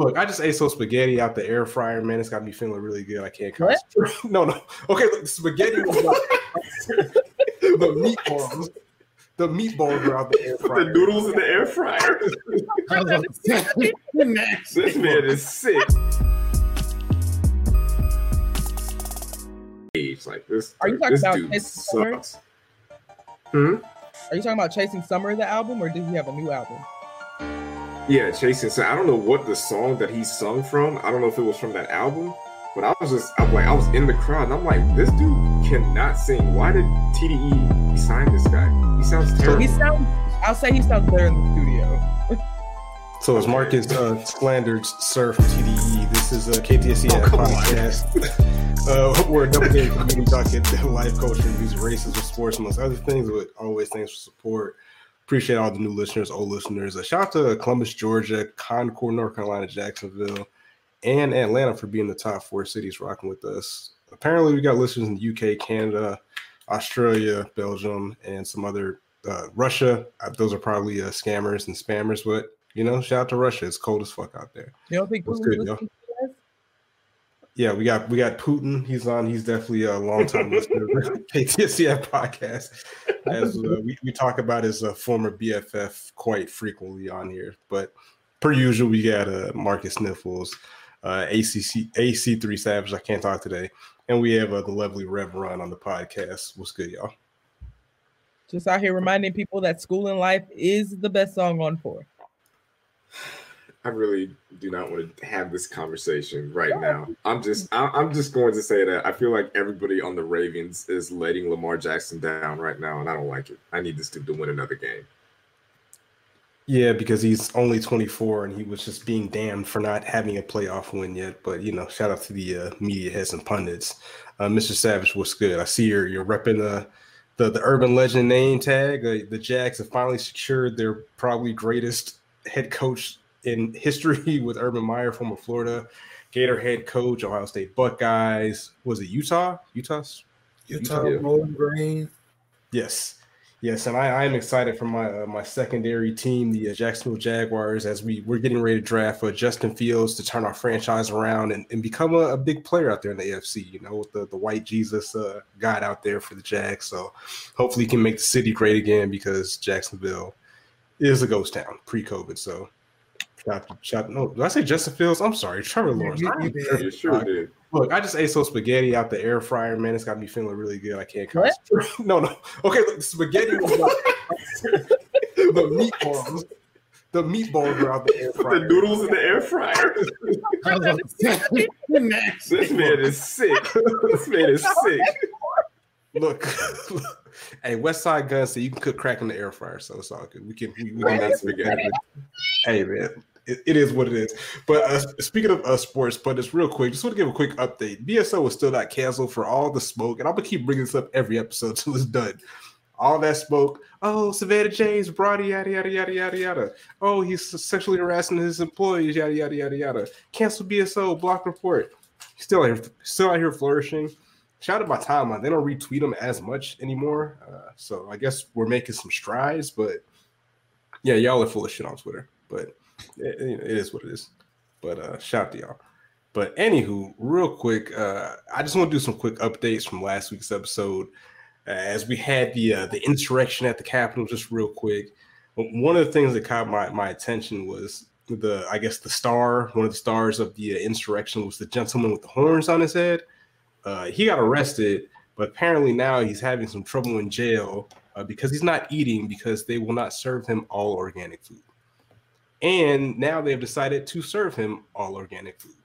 Look, I just ate some spaghetti out the air fryer, man. It's got me feeling really good. I can't concentrate. No, no. Okay, look, spaghetti was like the meatballs. The meatballs are out the air fryer. The noodles in the air fryer. this man is sick. Age like this. Are you talking this about dude Chasing Summer? Hmm? Are you talking about Chasing Summer, the album, or did he have a new album? Yeah, Chasing. So I don't know what the song that he sung from. I don't know if it was from that album, but I was just, I'm like, I was in the crowd, and I'm like, this dude cannot sing. Why did TDE sign this guy? He sounds terrible. He sounds. I'll say he sounds better in the studio. So as Marcus uh, slandered Surf TDE, this is a KTSE Oh, podcast. uh, we're a double game community talking about life coaching, music, racism, sports, amongst other things. But always thanks for support. Appreciate all the new listeners, old listeners. A shout out to Columbus, Georgia, Concord, North Carolina, Jacksonville, and Atlanta for being the top four cities rocking with us. Apparently, we got listeners in the UK, Canada, Australia, Belgium, and some other uh, Russia. Uh, those are probably uh, scammers and spammers, but you know, shout out to Russia. It's cold as fuck out there. Think What's good, us? Yeah, we got we got Putin. He's on. He's definitely a long time listener of the KTSCF podcast. As uh, we, we talk about his uh, former BFF quite frequently on here, but per usual, we got uh, Marcus Sniffles, uh, ACC AC3 Savage. I can't talk today, and we have uh, the lovely Rev Run on the podcast. What's good, y'all? Just out here reminding people that School in Life is the best song on four. I really do not want to have this conversation right now. I'm just, I'm just going to say that I feel like everybody on the Ravens is letting Lamar Jackson down right now, and I don't like it. I need this dude to win another game. Yeah, because he's only 24 and he was just being damned for not having a playoff win yet. But you know, shout out to the uh, media heads and pundits. Uh, Mr. Savage, what's good? I see you're you're repping the the, the urban legend name tag. Uh, the Jags have finally secured their probably greatest head coach in history with Urban Meyer, former Florida Gator head coach, Ohio State Buckeyes. Was it Utah? Utah's Utah Yeah. Bowling Green. Yes, yes, and I, I am excited for my uh, my secondary team, the uh, Jacksonville Jaguars, as we we're getting ready to draft uh, Justin Fields to turn our franchise around and, and become a, a big player out there in the AFC. You know, with the the white Jesus uh, God out there for the Jags. So hopefully, he can make the city great again because Jacksonville is a ghost town pre-COVID. So. Shout, shout, no, did I say Justin Fields? I'm sorry, Trevor Lawrence. You- I you did. You sure did. Look, I just ate some spaghetti out the air fryer, man. It's got me feeling really good. I can't What? concentrate. No, no. Okay, look, spaghetti was like the meatballs. The meatballs are out the air fryer. The noodles in the air fryer. This man is sick. This man is sick. Look, hey, Westside Gunn said you can cook crack in the air fryer, so it's all good. We can, we, we can make spaghetti. hey, man, it, it is what it is. But uh, speaking of uh, sports, but it's real quick. Just want to give a quick update. BSO is still not canceled for all the smoke, and I'm gonna keep bringing this up every episode till it's done. All that smoke. Oh, Savannah James, Brody, yada yada yada yada yada. Oh, he's sexually harassing his employees, yada yada yada yada. Cancel BSO, block report. Still out here, still out here flourishing. Shout out my timeline. They don't retweet them as much anymore. Uh, so I guess we're making some strides, but yeah, y'all are full of shit on Twitter. But it, it is what it is. But uh, shout out to y'all. But anywho, real quick, uh, I just want to do some quick updates from last week's episode. Uh, as we had the uh, the insurrection at the Capitol, just real quick. One of the things that caught my, my attention was the I guess the star, one of the stars of the uh, insurrection was the gentleman with the horns on his head. Uh, he got arrested, but apparently now he's having some trouble in jail because he's not eating because they will not serve him all organic food. And now they've decided to serve him all organic food.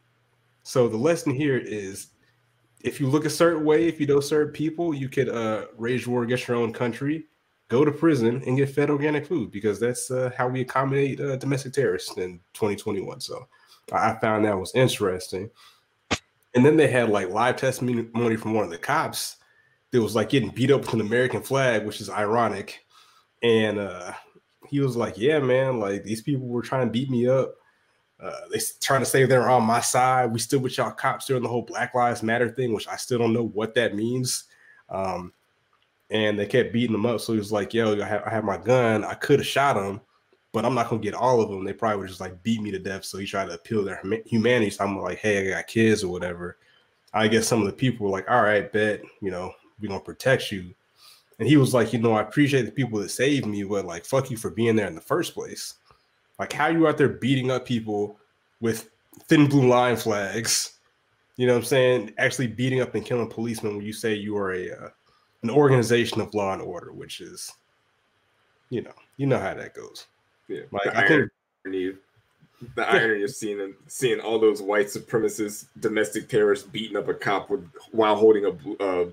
So the lesson here is if you look a certain way, if you don't serve people, you could uh, rage war against your own country, go to prison, and get fed organic food because that's uh, how we accommodate uh, domestic terrorists in 2021. So I I found that was interesting. And then they had like live testimony from one of the cops that was like getting beat up with an American flag, which is ironic. And uh, he was like, "Yeah, man, like these people were trying to beat me up. Uh, they trying to say they're on my side. We still with y'all cops during the whole Black Lives Matter thing, which I still don't know what that means." Um, and they kept beating him up. So he was like, "Yo, I have, I have my gun. I could have shot him, but I'm not gonna get all of them. They probably would just like beat me to death. So he tried to appeal their humanity. So I'm like, hey, I got kids or whatever. I guess some of the people were like, all right, bet, you know, we gonna protect you. And he was like, you know, I appreciate the people that saved me, but like, fuck you for being there in the first place. Like, how you out there beating up people with thin blue line flags? You know what I'm saying? Actually beating up and killing policemen when you say you are a uh, an organization of law and order, which is, you know, you know how that goes. Yeah, Like, the I think- irony, the irony of seeing seeing all those white supremacist domestic terrorists beating up a cop with while holding a uh,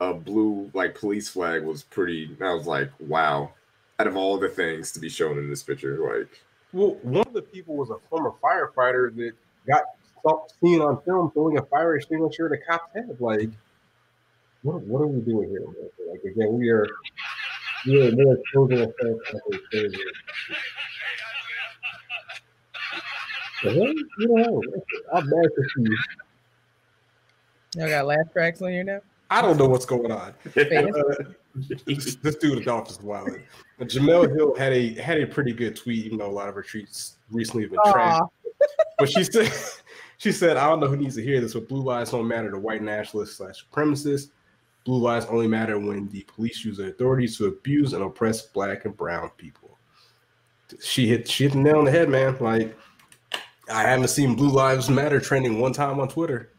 a blue like police flag was pretty. I was like, wow. Out of all the things to be shown in this picture, like Well, one of the people was a former firefighter that got seen on film throwing a fire extinguisher at a cop's head. Like, what, what are we doing here? Man? Like, again, we are we are we're exposing ourselves to crazy. The hell? You know, I'm mad to see. Y'all got laugh tracks on here now. I don't know what's going on. Uh, this, this dude off is wild. But Jemele Hill had a had a pretty good tweet, even though a lot of her tweets recently have been trashed. Aw. But she said, she said, I don't know who needs to hear this, but blue lives don't matter to white nationalists slash supremacists. Blue lives only matter when the police use their authority to abuse and oppress black and brown people. She hit she hit the nail on the head, man. Like I haven't seen Blue Lives Matter trending one time on Twitter,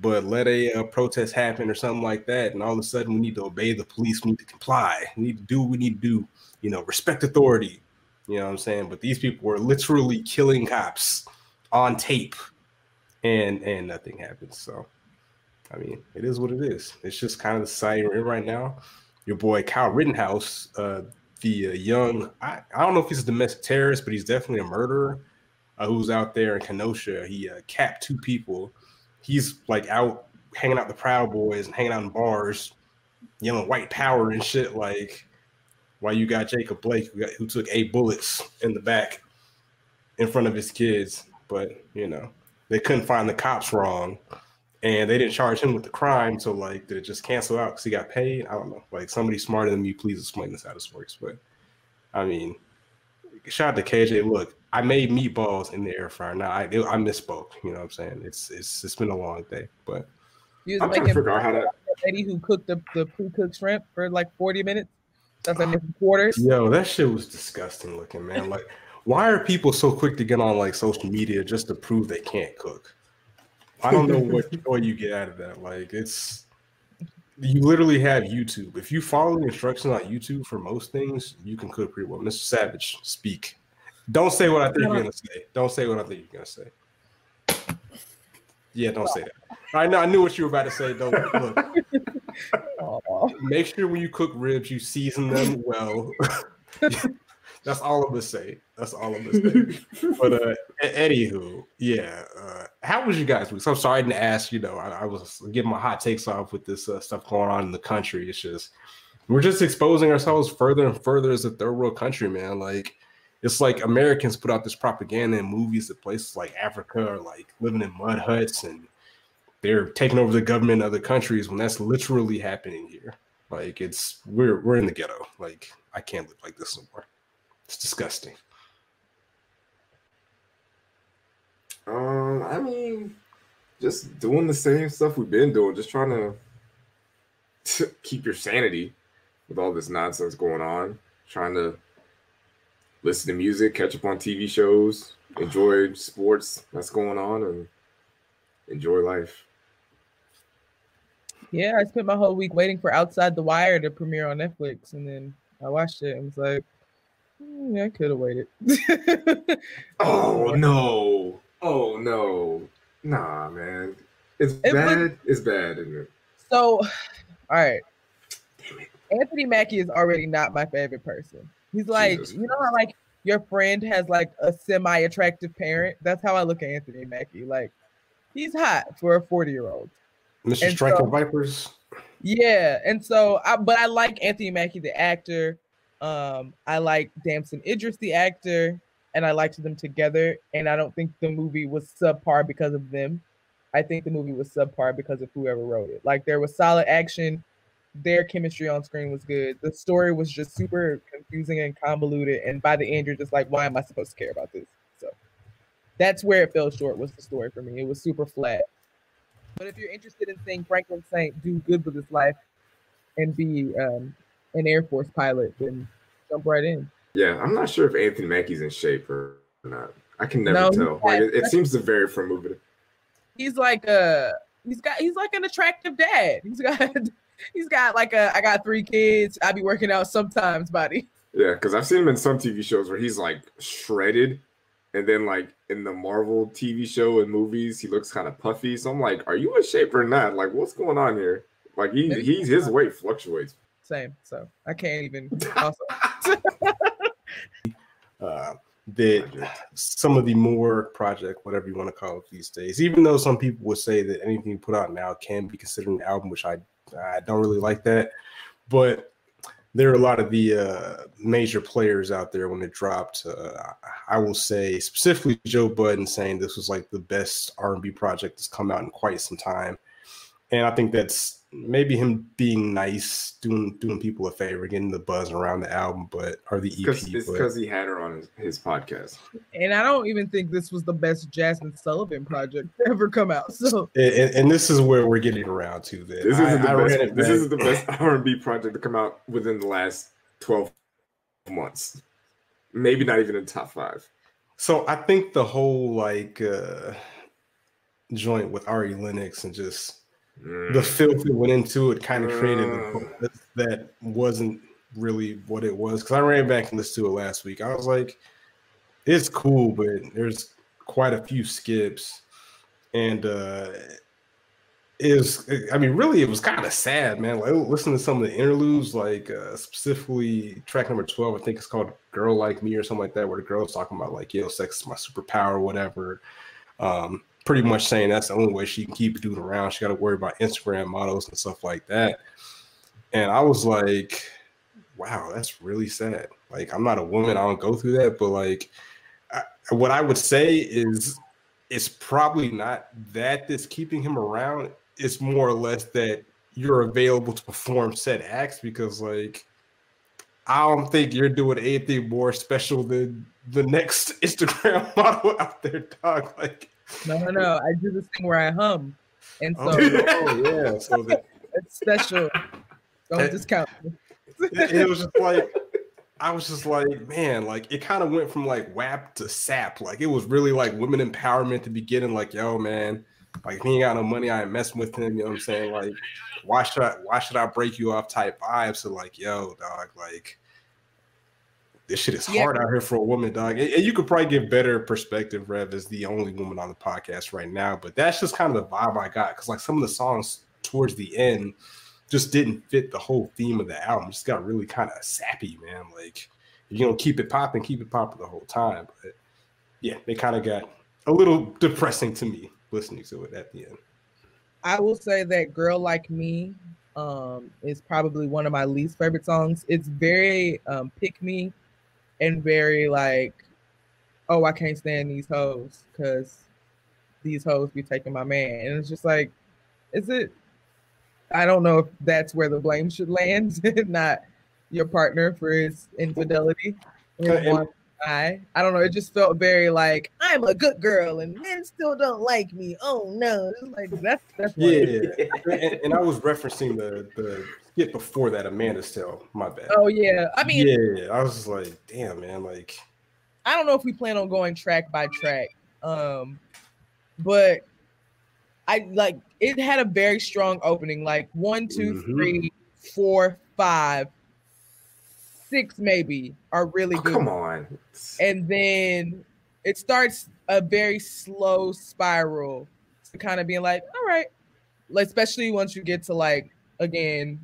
but let a, uh protest happen or something like that, and all of a sudden we need to obey the police. We need to comply. We need to do what we need to do. You know, respect authority. You know what I'm saying? But these people were literally killing cops on tape, and and nothing happens. So, I mean, it is what it is. It's just kind of the society we're in right now. Your boy Kyle Rittenhouse, uh, the uh, young, I, I don't know if he's a domestic terrorist, but he's definitely a murderer uh, who's out there in Kenosha. He uh, capped two people. He's like out hanging out the Proud Boys and hanging out in bars, yelling white power and shit. Like, while you got Jacob Blake, who, got, who took eight bullets in the back in front of his kids, but you know they couldn't find the cops wrong, and they didn't charge him with the crime. So like, did it just cancel out because he got paid? I don't know. Like somebody smarter than me, please explain this how this works. But I mean, shout out to KJ. Look, I made meatballs in the air fryer. Now I I misspoke. You know what I'm saying? It's it's it's been a long day, but You I'm was trying to making figure out how to. lady who cooked the, the pre-cooked shrimp for like 40 minutes. That's like quarters. yo, that shit was disgusting looking, man. Like, why are people so quick to get on like social media just to prove they can't cook? I don't know what joy you get out of that. Like, it's you literally have YouTube. If you follow the instructions on YouTube for most things, you can cook pretty well. Mr. Savage, speak. Don't say what I think you're gonna say. Don't say what I think you're gonna say. Yeah, don't say that. I know. I knew what you were about to say. Don't look. Make sure when you cook ribs, you season them well. That's all I'm gonna say. That's all I'm gonna say. But uh, anywho, yeah. Uh, how was you guys' week? So I'm sorry I didn't ask. You know, I, I was getting my hot takes off with this uh, stuff going on in the country. It's just we're just exposing ourselves further and further as a third world country, man. Like it's like Americans put out this propaganda in movies that places like Africa are like living in mud huts and they're taking over the government in other countries when that's literally happening here. Like it's we're we're in the ghetto. Like I can't live like this no more. It's disgusting. Um, I mean, just doing the same stuff we've been doing, just trying to keep your sanity with all this nonsense going on. Trying to listen to music, catch up on TV shows, enjoy sports that's going on, and enjoy life. Yeah, I spent my whole week waiting for Outside the Wire to premiere on Netflix, and then I watched it and was like, "Hmm, yeah, I could have waited. Oh no! Oh no! Nah, man, it's It was- bad. It's bad, isn't it? so, all right, Anthony Mackie is already not my favorite person. He's like, Jesus. you know how like your friend has like a semi-attractive parent. That's how I look at Anthony Mackie. Like, he's hot for a forty-year-old. Mr. And Striker so- Vipers. Yeah, and so I but I like Anthony Mackie the actor. Um, I like Damson Idris the actor, and I liked them together. And I don't think the movie was subpar because of them. I think the movie was subpar because of whoever wrote it. Like there was solid action, their chemistry on screen was good. The story was just super confusing and convoluted. And by the end, you're just like, why am I supposed to care about this? So that's where it fell short. Was the story for me? It was super flat. But if you're interested in seeing Franklin Saint do good with his life and be um, an Air Force pilot, then jump right in. Yeah, I'm not sure if Anthony Mackie's in shape or not. I can never no, tell. Like it, it, seems to vary from movie to. He's like a he's got he's like an attractive dad. He's got he's got like a I got three kids. I be working out sometimes, buddy. Yeah, because I've seen him in some TV shows where he's like shredded, and then like in the Marvel TV show and movies, he looks kind of puffy. So I'm like, are you in shape or not? Like, what's going on here? Like he he's his weight fluctuates. Same. So I can't even. uh, that some of the more project, whatever you want to call it these days, even though some people would say that anything you put out now can be considered an album, which I I don't really like that, but there are a lot of the uh, major players out there when it dropped. Uh, I will say specifically Joe Budden saying this was like the best R&B project that's come out in quite some time, and I think that's maybe him being nice, doing doing people a favor, getting the buzz around the album, but or the EP. It's because he had her on his, his, podcast. And I don't even think this was the best Jazmine Sullivan project ever come out. So and, and this is where we're getting around to that. This isn't the I best. This isn't the best R and B project to come out within the last twelve months. Maybe not even in top five. So I think the whole like uh joint with Ari Lennox and just Mm. The filth that went into it kind of created mm. that wasn't really what it was. Because I ran back and listened to it last week. I was like, it's cool, but there's quite a few skips, and uh is I mean, really, it was kind of sad, man. Like listen to some of the interludes, like uh, specifically track number twelve. I think it's called "Girl Like Me" or something like that, where the girl's talking about like, "Yo, sex is my superpower," whatever. Um, pretty much saying that's the only way she can keep doing around. She got to worry about Instagram models and stuff like that. And I was like, wow, that's really sad. Like, I'm not a woman, I don't go through that, but like, I, what I would say is, it's probably not that that's keeping him around. It's more or less that you're available to perform said acts because, like, I don't think you're doing anything more special than the next Instagram model out there, dog. Like, no, no, no. I do this thing where I hum, and so oh, yeah, so the, it's special. Don't it, discount. It, it was just like I was just like, man, like it kind of went from like WAP to SAP. Like it was really like women empowerment to beginning. Like, yo, man, like if he ain't got no money, I ain't messing with him. You know what I'm saying? Like, why should I why should I break you off type vibes? So like, yo, dog, like this shit is hard yeah. out here for a woman, dog. And, you could probably get better perspective, Rev, as the only woman on the podcast right now. But that's just kind of the vibe I got because like some of the songs towards the end just didn't fit the whole theme of the album. Just got really kind of sappy, man. Like you know, keep it popping, keep it popping the whole time. But yeah, they kind of got a little depressing to me listening to it at the end. I will say that "Girl Like Me" um, is probably one of my least favorite songs. It's very um, pick me and very like, oh, I can't stand these hoes because these hoes be taking my man. And it's just like, is it? I don't know if that's where the blame should land, not your partner for his infidelity. Uh, One I don't know. It just felt very like I'm a good girl and men still don't like me. Oh no, like that's that's yeah. and, and, I was referencing the the skit before that, Amanda's tale. My bad. Oh yeah, I mean, yeah, I was just like, damn, man, like. I don't know if we plan on going track by track, um, but I like it had a very strong opening, like one, two, mm-hmm. three, four, five, six maybe are really oh, good. Come on. And then it starts a very slow spiral to kind of being like, all right, like, especially once you get to like again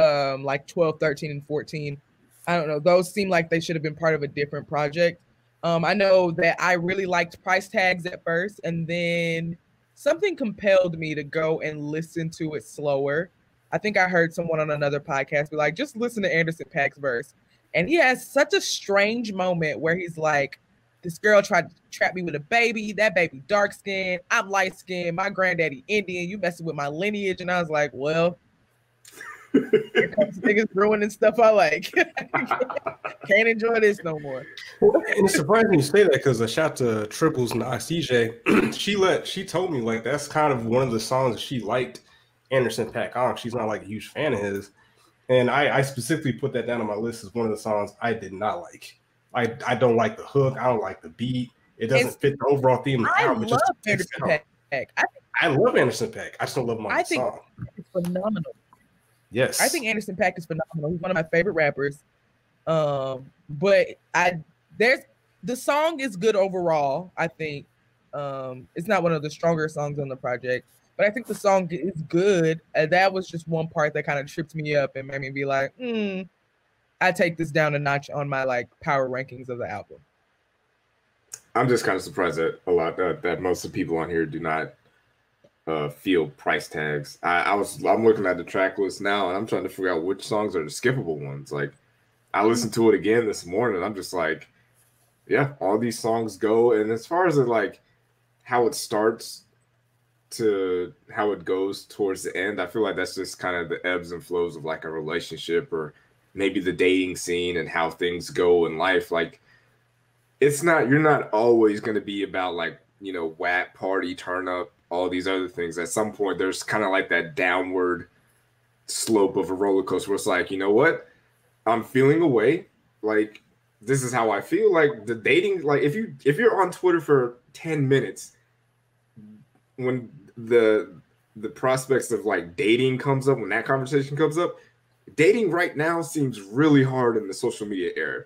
um like 12 13 and 14 i don't know those seem like they should have been part of a different project um i know that i really liked price tags at first and then something compelled me to go and listen to it slower i think i heard someone on another podcast be like just listen to anderson .Paak's verse and he has such a strange moment where he's like this girl tried to trap me with a baby. That baby dark skin. I'm light skinned. My granddaddy Indian. You messing with my lineage. And I was like, well, Here comes niggas ruining stuff I like. Can't enjoy this no more. Well, and it's surprising you say that because a shout to Triples and ICJ. she let she told me like that's kind of one of the songs that she liked Anderson .Paak on. She's not like a huge fan of his. And I, I specifically put that down on my list as one of the songs I did not like. I, I don't like the hook. I don't like the beat. It doesn't It's- fit the overall theme. Of the I album. Love Anderson. Paak. I I love Anderson .Paak. I just don't love my I song. it's phenomenal. Yes, I think Anderson .Paak is phenomenal. He's one of my favorite rappers. Um, but I there's the song is good overall. I think um, it's not one of the stronger songs on the project, but I think the song is good. And that was just one part that kind of tripped me up and made me be like, hmm, I take this down a notch on my like power rankings of the album. I'm just kind of surprised that a lot that, that most of the people on here do not uh, feel price tags. I, I was I'm looking at the track list now and I'm trying to figure out which songs are the skippable ones. Like I listened to it again this morning. and I'm just like, yeah, all these songs go. And as far as it like how it starts to how it goes towards the end, I feel like that's just kind of the ebbs and flows of like a relationship or maybe the dating scene and how things go in life. Like it's not you're not always going to be about like you know whack party turn up all these other things at some point there's kind of like that downward slope of a roller coaster where it's like you know what i'm feeling away like this is how i feel like the dating like if you if you're on twitter for 10 minutes when the the prospects of like dating comes up when that conversation comes up dating right now seems really hard in the social media era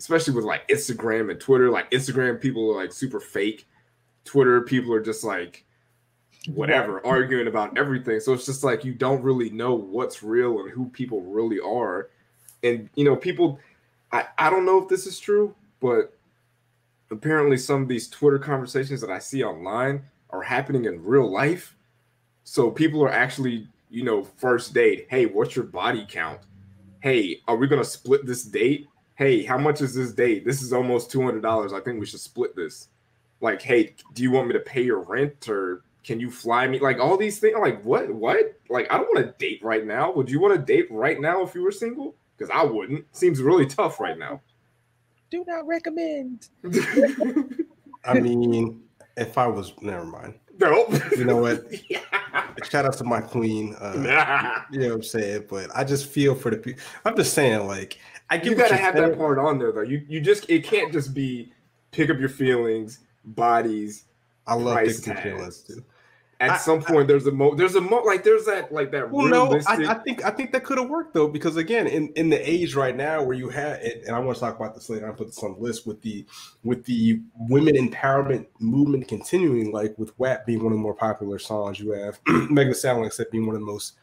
especially with like Instagram and Twitter. Like Instagram, people are like super fake. Twitter, people are just like whatever, arguing about everything. So it's just like you don't really know what's real and who people really are. And you know, people I, I don't know if this is true, but apparently some of these Twitter conversations that I see online are happening in real life. So people are actually, you know, first date, hey, what's your body count? Hey, are we gonna split this date? hey, how much is this date? This is almost two hundred dollars. I think we should split this. Like, hey, do you want me to pay your rent or can you fly me? Like all these things. I'm like, what? What? Like, I don't want to date right now. Would you want to date right now if you were single? Because I wouldn't. Seems really tough right now. Do not recommend. I mean, if I was, never mind. no. You know what? yeah. Shout out to my queen. Uh, Nah. you know what I'm saying? But I just feel for the people. I'm just saying, like, I get You gotta have saying. that part on there though. You you just it can't just be pick up your feelings, bodies, I love price feelings too. at I- some point there's a mo there's a mo like there's that like that Well, no, I, I think I think that could have worked though, because again, in, in the age right now where you have, and and I want to talk about this later. I put this on the list with the with the women empowerment movement continuing, like with WAP being one of the more popular songs. You have Megan Stallion, except being one of the most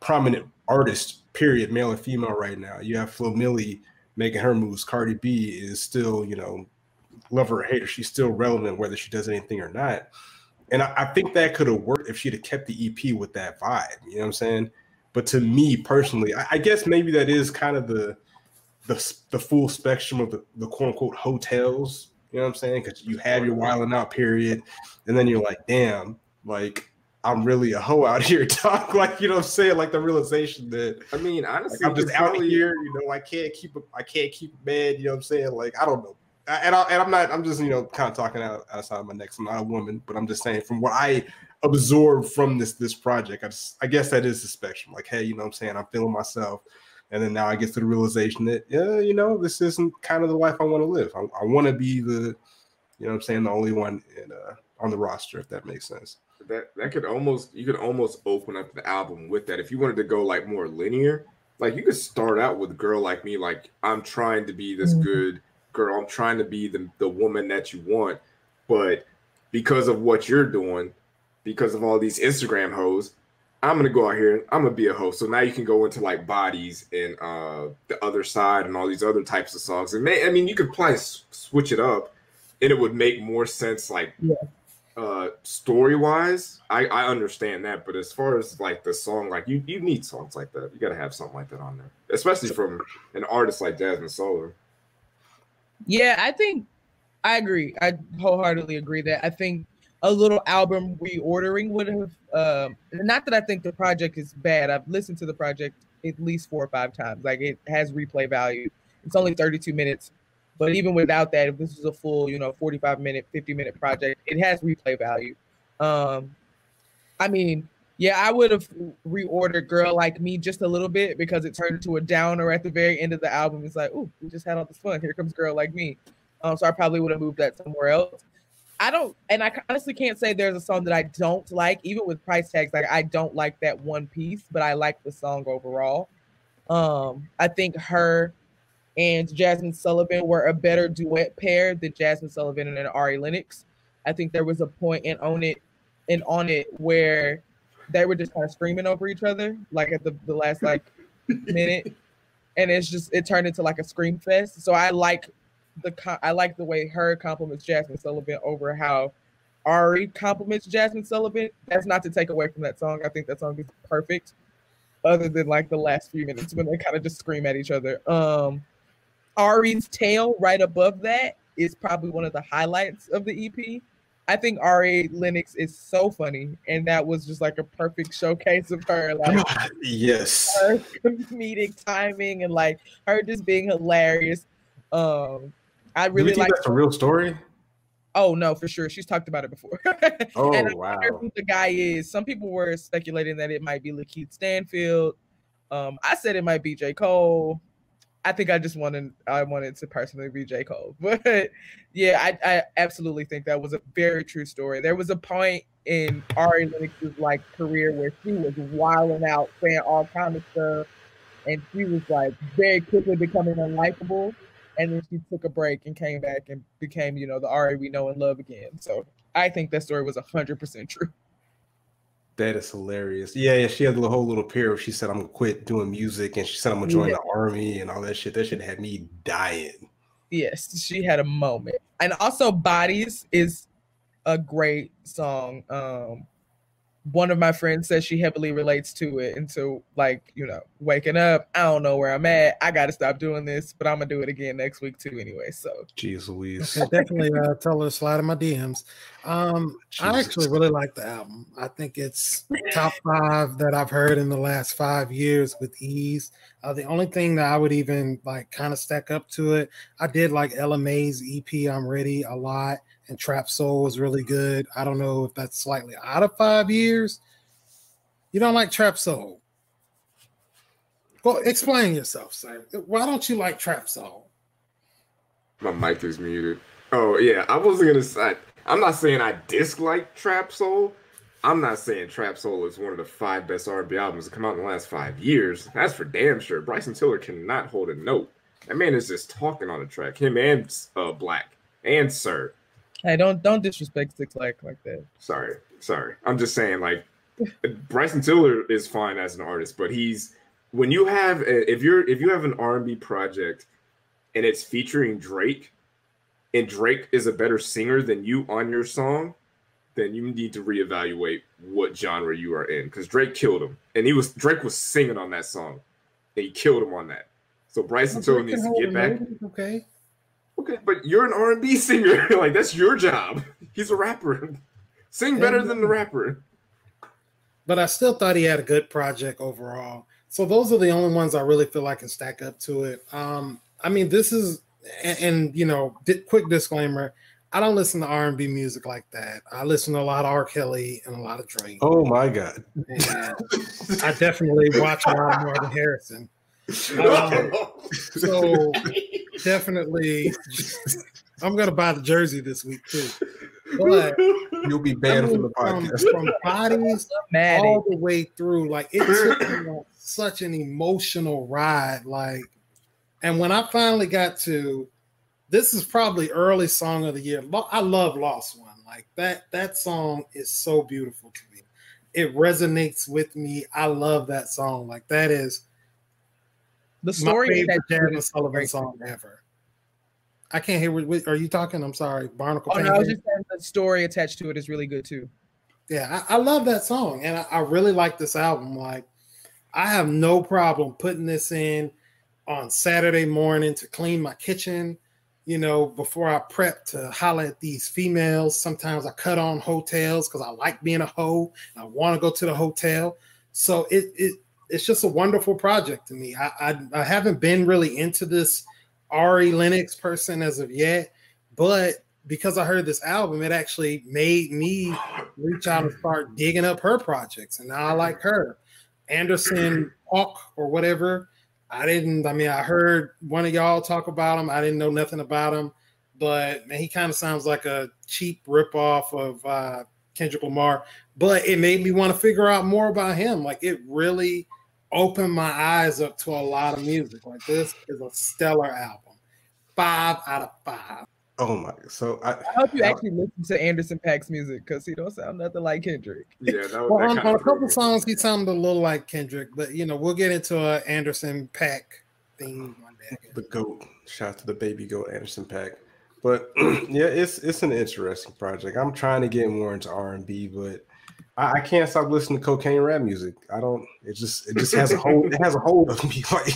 prominent artists, period, male and female right now. You have Flo Milli making her moves. Cardi B is still, you know, love her or hate her, she's still relevant whether she does anything or not. And I, I think that could have worked if she'd have kept the EP with that vibe. You know what I'm saying? But to me personally, I, I guess maybe that is kind of the the the full spectrum of the, the quote unquote Heaux Tales. You know what I'm saying? Because you have your wilding out period, and then you're like, damn, like I'm really a hoe out here, talk like you know what I'm saying, like the realization that I mean like, honestly I'm just out probably- here, you know, I can't keep a, I can't keep a bed, you know what I'm saying? Like I don't know. I- And, I, and I'm not. I'm just you know kind of talking out outside of my neck. I'm not a woman, but I'm just saying from what I absorb from this this project. I just I guess that is the spectrum. Like, hey, you know what I'm saying? I'm feeling myself, and then now I get to the realization that yeah, you know, this isn't kind of the life I want to live. I, I want to be the, you know, what I'm saying the only one in, uh, on the roster, if that makes sense. that that could almost you could almost open up the album with that if you wanted to go like more linear like you could start out with girl like me like i'm trying to be this Mhm. good girl i'm trying to be the, the woman that you want but because of what you're doing because of all these instagram hoes i'm gonna go out here and i'm gonna be a host so now you can go into like bodies and uh the other side and all these other types of songs. And may, i mean you could probably s- switch it up and it would make more sense like uh story wise i i understand that but as far as like the song like you you need songs like that. You got to have something like that on there especially from an artist like jasmine solar Yeah, I think I agree. I wholeheartedly agree that I think a little album reordering would have um not that I think the project is bad. I've listened to the project. at least four or five times. Like it has replay value. It's only 32 minutes, but even without that, if this was a full, you know, 45 minute, 50 minute project, it has replay value. Um, I mean, yeah, I would have reordered "Girl Like Me" just a little bit because it turned into a downer at the very end of the album. It's like, oh, we just had all this fun. Here comes "Girl Like Me." Um, so I probably would have moved that somewhere else. I don't, and I honestly can't say there's a song that I don't like, even with price tags. Like I don't like that one piece, but I like the song overall. Um, I think her and Jazmine Sullivan were a better duet pair than Jazmine Sullivan and Ari Lennox. I think there was a point in on it and on it where they were just kind of screaming over each other, like at the, the last like minute. And it's just it turned into like a scream fest. So I like the I like the way her compliments Jazmine Sullivan over how Ari compliments Jazmine Sullivan. That's not to take away from that song. I think that song is perfect, other than like the last few minutes when they kind of just scream at each other. Um, Ari's tail right above that is probably one of the highlights of the EP. I think Ari Lennox is so funny, and that was just like a perfect showcase of her. Like, yes, her comedic timing and like her just being hilarious. Um, I really like. That's a real story. Oh no, for sure. She's talked about it before. oh wow! and wow. Who the guy is? Some people were speculating that it might be Lakeith Stanfield. Um, I said it might be J. Cole. I think I just wanted I wanted to personally be J. Cole. But yeah, I, I absolutely think that was a very true story. There was a point in Ari Lennox's like career where she was wilding out, saying all kind of stuff, and she was like very quickly becoming unlikable and then she took a break and came back and became, you know, the Ari we know and love again. So I think that story was hundred percent true. That is hilarious. Yeah, yeah. She had a whole little period where she said, "I'm gonna quit doing music," and she said, "I'm gonna join yeah. the army" and all that shit. That shit had me dying. Yes, she had a moment, and also "Bodies" is a great song. Um, one of my friends says she heavily relates to it into like you know waking up i don't know where i'm at i gotta stop doing this but i'm gonna do it again next week too anyway so. Jeez louise. Okay, definitely uh, tell her to slide in my dms um i actually really like the album. I think it's top five that i've heard in the last five years with ease. Uh, the only thing that i would even like kind of stack up to it i did like ella mai's ep i'm ready a lot and Trap Soul was really good. I don't know if that's slightly out of five years. You don't like Trap Soul? Well, explain yourself, sir. Why don't you like Trap Soul? My mic is muted. Oh yeah, I wasn't gonna say. I'm not saying I dislike Trap Soul. I'm not saying Trap Soul is one of the five best R&B albums to come out in the last five years. That's for damn sure. Bryson Tiller cannot hold a note. That man is just talking on the track. Him and uh, 6lack and SiR. Hey, don't don't disrespect Six like like that. Sorry, sorry. I'm just saying, like Bryson Tiller is fine as an artist, but he's when you have a, if you're if you have an R&B project and it's featuring Drake, and Drake is a better singer than you on your song, then you need to reevaluate what genre you are in because Drake killed him, and he was Drake was singing on that song, and he killed him on that. So Bryson Tiller needs to get back. Okay. Okay, but you're an R and B singer. like that's your job. He's a rapper. Sing better than the rapper. But I still thought he had a good project overall. So those are the only ones I really feel like can stack up to it. Um, I mean, this is, and, and you know, di- quick disclaimer: I don't listen to R and B music like that. I listen to a lot of R. Kelly and a lot of Drake. Oh my god! I definitely watch a lot more than Harrison. Um, so definitely, I'm gonna buy the jersey this week too. But you'll be banned I mean, from the podcast. From, from bodies all the way through, like it took such an emotional ride. Like, and when I finally got to, this is probably early song of the year. I love Lost One. Like that. That song is so beautiful to me. It resonates with me. I love that song. Like that is the story My favorite Jazmine Sullivan song ever. I can't hear. What, are you talking? I'm sorry, Barnacle. Oh no, I was just saying the story attached to it is really good too. Yeah, I, I love that song, and I, I really like this album. Like, I have no problem putting this in on Saturday morning to clean my kitchen. You know, before I prep to holler at these females. Sometimes I cut on Heaux Tales because I like being a hoe. I want to go to the hotel. So it it it's just a wonderful project to me. I, I, I haven't been really into this Ari Lennox person as of yet, but because I heard this album, it actually made me reach out and start digging up her projects, and now I like her. Anderson Hawk or whatever. I didn't. I mean, I heard one of y'all talk about him. I didn't know nothing about him, but man, he kind of sounds like a cheap ripoff of uh, Kendrick Lamar. But it made me want to figure out more about him. Like it really opened my eyes up to a lot of music. Like this is a stellar album. Five out of five. Oh my! So I, I hope you I, actually listen to Anderson .Paak's music because he don't sound nothing like Kendrick. Yeah, that, well, on, on a couple songs he sounded a little like Kendrick, but you know we'll get into a Anderson .Paak thing one day. The goat. Shout out to the baby goat Anderson .Paak. But yeah, it's it's an interesting project. I'm trying to get more into R and B, but I, I, can't stop listening to cocaine rap music. I don't. It just it just has a hold. it has a hold of me. Like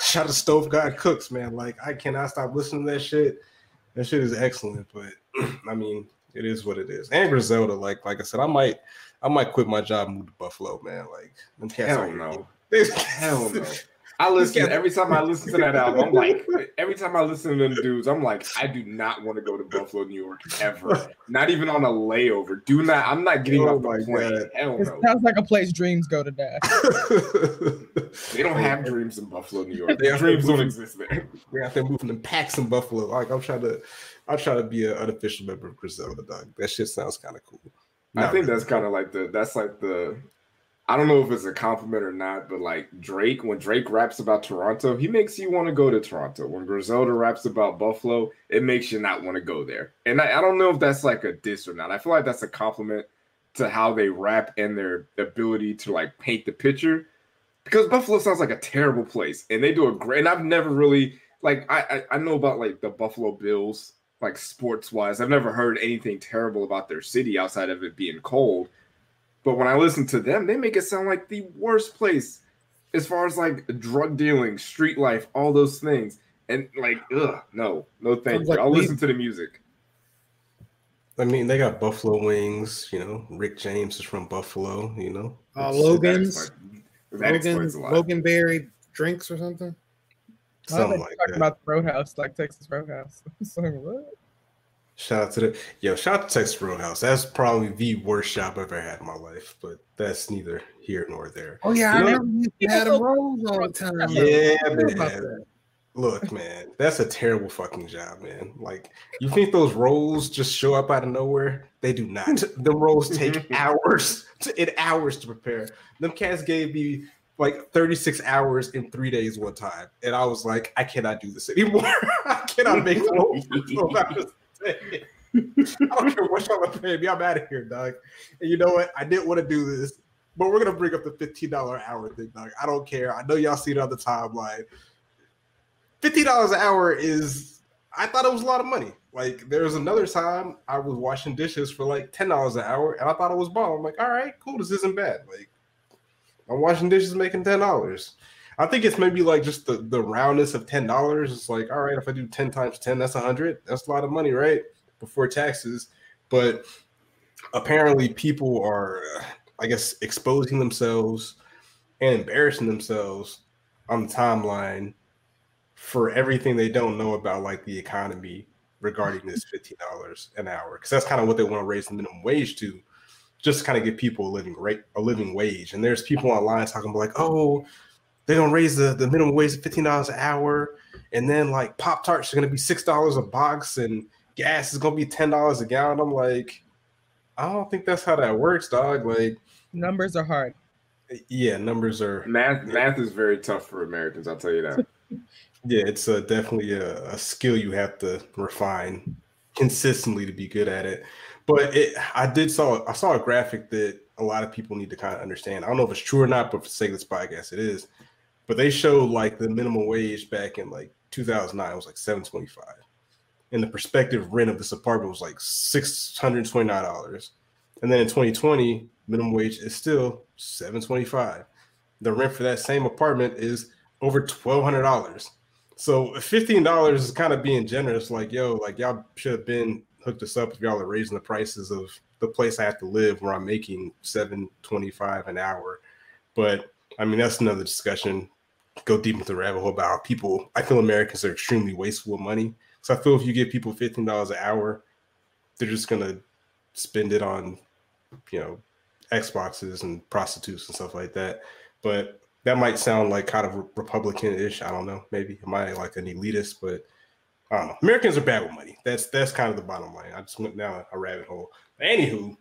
shout out to Stove God Cooks, man. Like I cannot stop listening to that shit that shit is excellent, but I mean, it is what it is. And Griselda, like like I said, I might I might quit my job and move to Buffalo, man. Like them cats Hell no. Hell no. I listen every time I listen to that album. I'm like, every time I listen to them dudes, I'm like, I do not want to go to Buffalo, New York ever. not even on a layover. Do not. I'm not getting oh off the plane. Hell it sounds like a place dreams go to die. they don't have dreams in Buffalo, New York. Their dreams don't exist there. We're out there moving in packs in Buffalo. Like I'm trying to, I'm trying to be an unofficial member of Griselda, dog. That shit sounds kind of cool. Not I think really. that's kind of like the that's like the I don't know if it's a compliment or not, but like Drake, when Drake raps about Toronto, he makes you want to go to Toronto. When Griselda raps about Buffalo, it makes you not want to go there. And I, I, don't know if that's like a diss or not. I feel like that's a compliment to how they rap and their ability to like paint the picture. Because Buffalo sounds like a terrible place, and they do a great. And I've never really like I I, I know about like the Buffalo Bills, like sports wise. I've never heard anything terrible about their city outside of it being cold but when I listen to them, they make it sound like the worst place as far as like drug dealing, street life, all those things. And like, ugh, no, no, thank you. I'll listen to the music. I mean, they got Buffalo Wings. You know, Rick James is from Buffalo. You know, uh, Logan's, Logan's, Loganberry drinks or something. Something like talking that. about the Roadhouse, like Texas Roadhouse. like, what? Shout out to the yo, shout out to Texas Roadhouse. That's probably the worst job I've ever had in my life, but that's neither here nor there. Oh yeah, you I know, you had a rolls all the time. Yeah, man. Look, man, that's a terrible fucking job, man. Like, you think those rolls just show up out of nowhere? They do not. the rolls take hours to it hours to prepare. Them cats gave me like 36 hours in three days one time. And I was like, I cannot do this anymore. I cannot make rolls. I don't care what y'all are paying me. I'm out of here, dog. And you know what? I didn't want to do this, but we're gonna bring up the fifteen dollar an hour thing, dog. I don't care. I know y'all see it on the timeline. Fifteen dollars an hour is. I thought it was a lot of money. Like there was another time I was washing dishes for like ten dollars an hour, and I thought it was bomb. I'm like, all right, cool. This isn't bad. Like I'm washing dishes making ten dollars. I think it's maybe like just the, the roundness of ten dollars. It's like, all right, if I do ten times ten, that's a hundred. That's a lot of money, right? Before taxes. But apparently, people are, I guess, exposing themselves and embarrassing themselves on the timeline for everything they don't know about, like the economy regarding this fifteen dollars an hour. Because that's kind of what they want to raise the minimum wage to, just kind of give people a living rate, a living wage. And there's people online talking about like, oh they're gonna raise the, the minimum wage to fifteen dollars an hour, and then like Pop Tarts are gonna be six dollars a box, and gas is gonna be ten dollars a gallon. I'm like, I don't think that's how that works, dog. Like numbers are hard. Yeah, numbers are math. Math is very tough for Americans. I'll tell you that. yeah, it's a, definitely a, a skill you have to refine consistently to be good at it. But it, I did saw I saw a graphic that a lot of people need to kind of understand. I don't know if it's true or not, but for the sake of this podcast, it is but they showed like the minimum wage back in like 2009 was like 725 and the prospective rent of this apartment was like $629 and then in 2020 minimum wage is still 725 the rent for that same apartment is over $1200 so $15 is kind of being generous like yo like y'all should have been hooked us up if y'all are raising the prices of the place i have to live where i'm making 725 an hour. But I mean, that's another discussion. Go deep into the rabbit hole about people. I feel Americans are extremely wasteful of money. So I feel if you give people fifteen dollars an hour, they're just gonna spend it on, you know, Xboxes and prostitutes and stuff like that. But that might sound like kind of Republican-ish. I don't know. Maybe am I like an elitist? But I don't know. Americans are bad with money. That's that's kind of the bottom line. I just went down a rabbit hole. Anywho,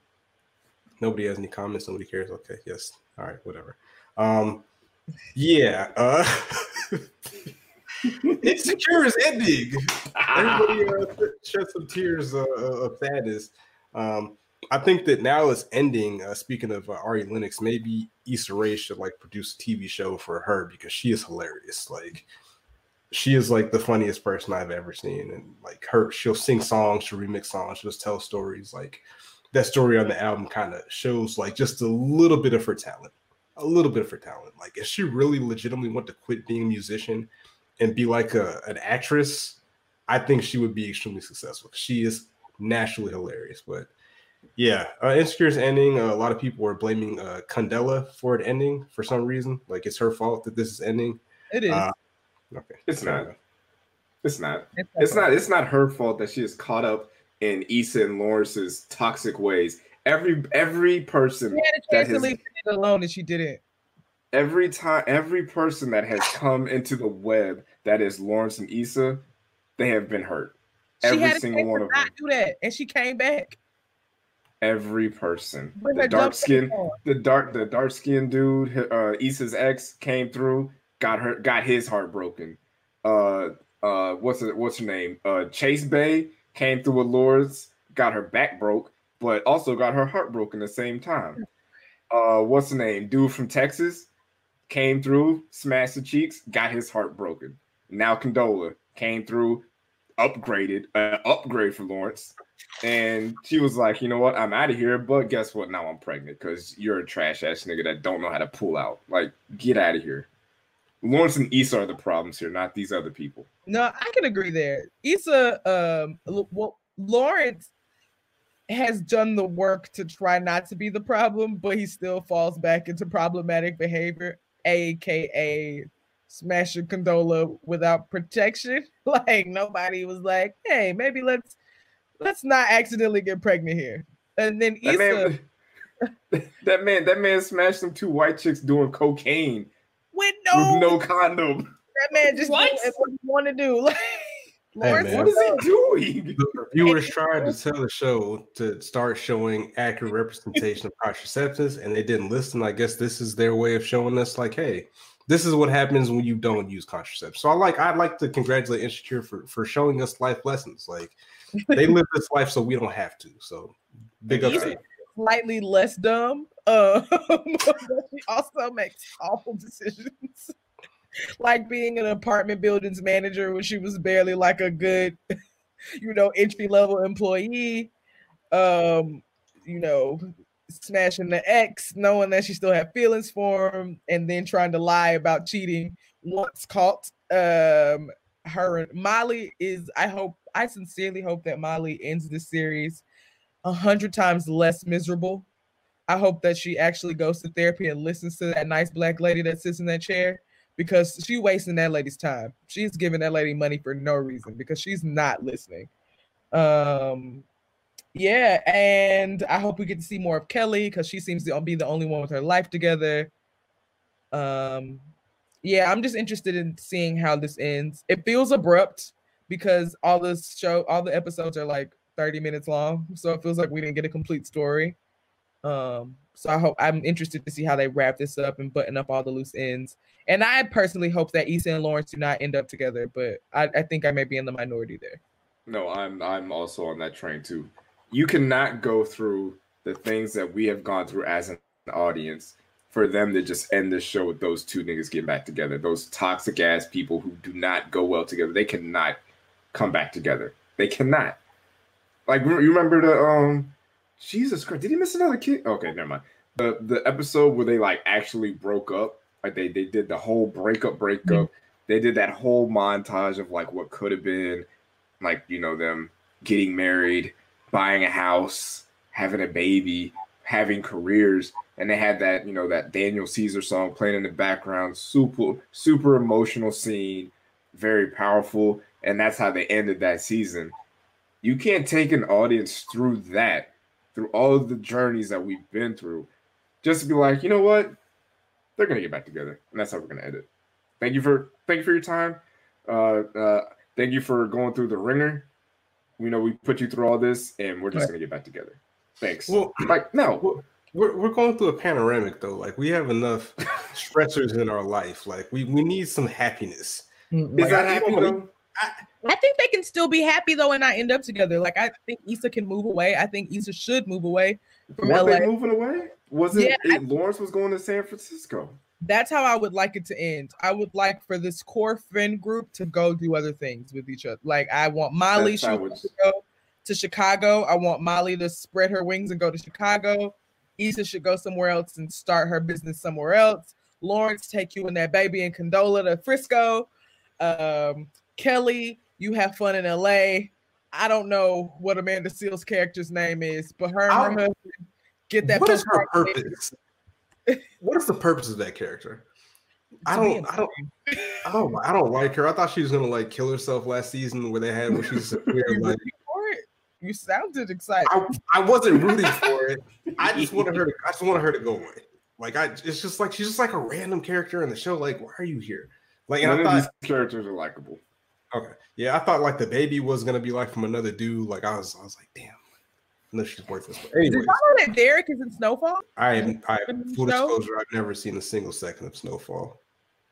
nobody has any comments. Nobody cares. Okay, yes. All right, whatever. Um, yeah. Uh, Insecure is ending. Everybody uh, shed some tears uh, of sadness. Um, I think that now it's ending. Uh, speaking of uh, Ari Lennox, maybe Issa Rae should like produce a TV show for her because she is hilarious. Like she is like the funniest person I've ever seen, and like her, she'll sing songs, she'll remix songs, she'll just tell stories. Like that story on the album kind of shows like just a little bit of her talent, a little bit of her talent. Like if she really legitimately want to quit being a musician and be like a, an actress, I think she would be extremely successful. She is naturally hilarious, but yeah, uh, Insecure's ending. Uh, a lot of people are blaming uh, Condola for it ending for some reason. Like it's her fault that this is ending. It is. Uh, okay, It's not. It's not. It's not. It's not her fault that she is caught up in Issa and Lawrence's toxic ways. Every every person She had a that chance to has leave it alone and she did it. every time every person that has come into the web that is Lawrence and Issa, they have been hurt. She Every single one of not them. do that, and she came back. Every person. With The dark skin, on. the dark, the dark skinned dude, uh, Issa's ex came through, got her, got his heart broken. Uh, uh, what's it? What's her name? Uh, Chase Bay came through with Lords, got her back broke, but also got her heart broken at the same time. Uh, what's the name? Dude from Texas came through, smashed the cheeks, got his heart broken. Now Condola came through, upgraded, uh, upgrade for Lawrence. And she was like, you know what? I'm out of here. But guess what? Now I'm pregnant because you're a trash ass nigga that don't know how to pull out. Like, get out of here. Lawrence and Issa are the problems here, not these other people. No, I can agree there. Issa, um, well, Lawrence has done the work to try not to be the problem, but he still falls back into problematic behavior, aka smashing Condola without protection. Like nobody was like, "Hey, maybe let's let's not accidentally get pregnant here." And then That Issa man, that man, that man smashed them two white chicks doing cocaine with no, with no condom. that man just What? did what he want to do. Like, Lawrence man. What is he doing? the reviewers tried to tell the show to start showing accurate representation of contraceptives, and they didn't listen. I guess this is their way of showing us, like, hey, this is what happens when you don't use contraceptives. So I like, I'd like to congratulate Insecure for for showing us life lessons. Like, they live this life so we don't have to. So big up. slightly less dumb. Um, but she also makes awful decisions, like being an apartment building's manager when she was barely like a good, you know, entry level employee. Um, you know, smashing the ex, knowing that she still had feelings for him, and then trying to lie about cheating once caught. Um, her Molly is. I hope. I sincerely hope that Molly ends this series a hundred times less miserable. I hope that she actually goes to therapy and listens to that nice black lady that sits in that chair because she wasting that lady's time. She's giving that lady money for no reason because she's not listening. Um, yeah, and I hope we get to see more of Kelly because she seems to be the only one with her life together. Um, yeah, I'm just interested in seeing how this ends. It feels abrupt because all this show, all the episodes are like 30 minutes long, so it feels like we didn't get a complete story. Um, so I hope I'm interested to see how they wrap this up and button up all the loose ends. And I personally hope that Issa and Lawrence do not end up together, but I, I think I may be in the minority there. No, I'm I'm also on that train too. You cannot go through the things that we have gone through as an audience for them to just end the show with those two niggas getting back together. Those toxic ass people who do not go well together. They cannot come back together. They cannot. Like you remember the um Jesus Christ, did he miss another kid? Okay, never mind. The the episode where they like actually broke up, like they they did the whole breakup breakup. Mm-hmm. They did that whole montage of like what could have been, like you know them getting married, buying a house, having a baby, having careers. And they had that you know that Daniel Caesar song playing in the background. Super super emotional scene. Very powerful. And that's how they ended that season. You can't take an audience through that through all of the journeys that we've been through just to be like you know what? They're gonna get back together and that's how we're gonna end it. Thank you for thank you for your time. Uh uh thank you for going through the ringer. We know we put you through all this and we're just gonna get back together. Thanks. Well, like no. we're we're going through a panoramic though. Like we have enough stressors in our life. Like we we need some happiness. is Like, that I- happy though I think they can still be happy though and not end up together. Like I think Issa can move away. I think Issa should move away from Weren't LA. they moving away? Was it, Yeah, it Lawrence was going to San Francisco? That's how I would like it to end. I would like for this core friend group to go do other things with each other. Like I want Molly should go to Chicago. I want Molly to spread her wings and go to Chicago. Issa should go somewhere else and start her business somewhere else. Lawrence, take you and that baby and Condola to Frisco. Um, Kelly, you have fun in LA. I don't know what Amanda Seales' character's name is, but her and her I'll- husband get that. What is her purpose? what is the purpose of that character? I don't- I don't- I don't I don't like her. I thought she was gonna like kill herself last season where they had when she's You weird, like for it? You sounded excited. I, I wasn't rooting for it. I just wanted her to I just wanted her to go away. Like I it's just like she's just like a random character in the show. Like, why are you here? Like and None I of thought these characters are likable. Okay. Yeah, I thought like the baby was gonna be like from another dude. Like I was I was like, damn. No, she's worthless. But Did y'all know that Derek is in Snowfall? I am I full disclosure, I've never seen a single second of Snowfall.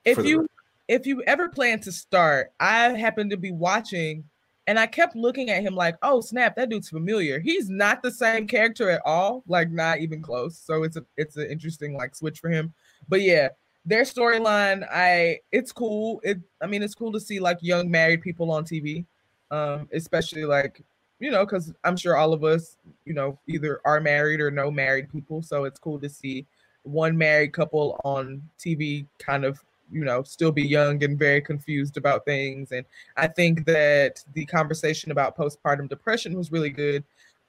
If the you if you ever plan to start, I happened to be watching and I kept looking at him like, oh snap, that dude's familiar. He's not the same character at all, like not even close. So it's a it's an interesting like switch for him. But yeah, their storyline, I it's cool. It I mean it's cool to see like young married people on TV. Um, especially like, you know, because I'm sure all of us, you know, either are married or know married people. So it's cool to see one married couple on TV kind of you know still be young and very confused about things and i think that the conversation about postpartum depression was really good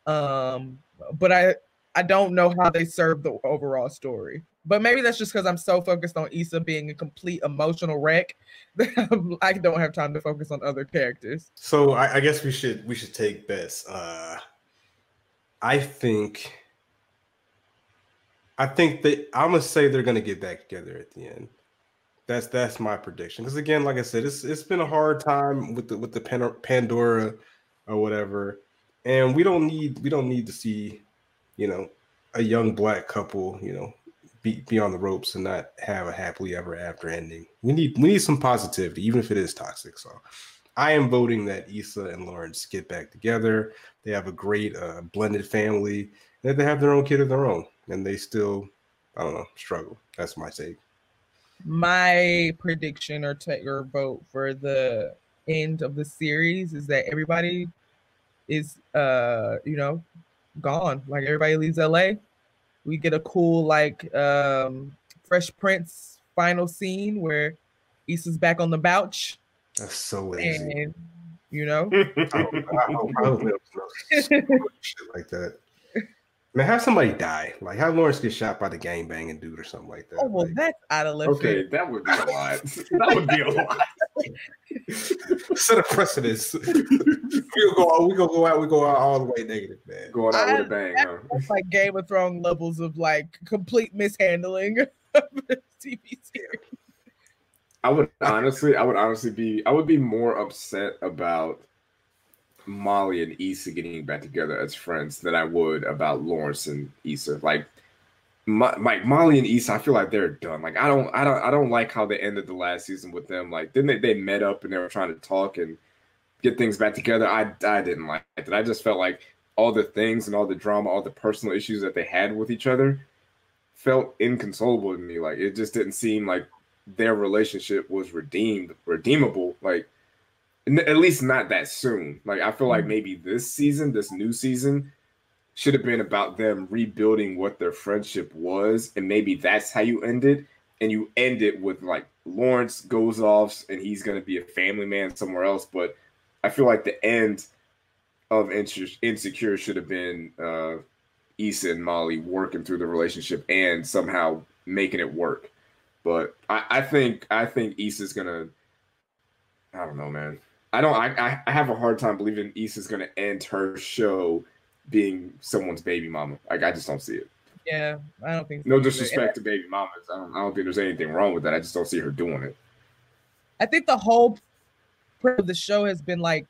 um but i i don't know how they serve the overall story but maybe that's just because i'm so focused on Issa being a complete emotional wreck that i don't have time to focus on other characters So I, I guess we should we should take bets. Uh I think I think that I'm gonna say they're gonna get back together at the end. That's that's my prediction. Because again, like I said, it's it's been a hard time with the with the Pandora or whatever, and we don't need we don't need to see, you know, a young black couple, you know, be be on the ropes and not have a happily ever after ending. We need we need some positivity, even if it is toxic. So, I am voting that Issa and Lawrence get back together. They have a great uh, blended family. That they have their own kid of their own, and they still, I don't know, struggle. That's my take. my prediction or take or vote for the end of the series is that everybody is uh you know gone like everybody leaves la we get a cool like um fresh prince final scene where Issa's back on the couch That's so lazy. and you know I hope, I hope, I hope there was no shit like that. Man, have somebody die. Like have Lawrence get shot by the gang banging dude or something like that. oh well Like, that's out of left Okay, that would be a lot. that would be a lot. set a precedence. we go we gonna go out, we go out all the way negative, man. Going out with a bang, that- huh? Like Game of Thrones levels of like complete mishandling of the TV series. I would honestly, I would honestly be, I would be more upset about Molly and Issa getting back together as friends than I would about Lawrence and Issa. Like, my, like Molly and Issa, I feel like they're done. Like, I don't, I don't, I don't like how they ended the last season with them. Like, then they, they met up and they were trying to talk and get things back together. I, I didn't like it. I just felt like all the things and all the drama, all the personal issues that they had with each other felt inconsolable to me. Like, it just didn't seem like their relationship was redeemed, redeemable. Like, at least not that soon. Like, I feel like mm. maybe this season, this new season, should have been about them rebuilding what their friendship was, and maybe that's how you end it. And you end it with like Lawrence goes off, and he's gonna be a family man somewhere else. But I feel like the end of Insecure should have been uh, Issa and Molly working through the relationship and somehow making it work. But I, I think I think Issa's gonna. I don't know, man. I don't. I I have a hard time believing Issa's gonna end her show being someone's baby mama. Like I just don't see it. Yeah, I don't think. So no disrespect to baby mamas. I don't. I don't think there's anything wrong with that. I just don't see her doing it. I think the whole part of the show has been like,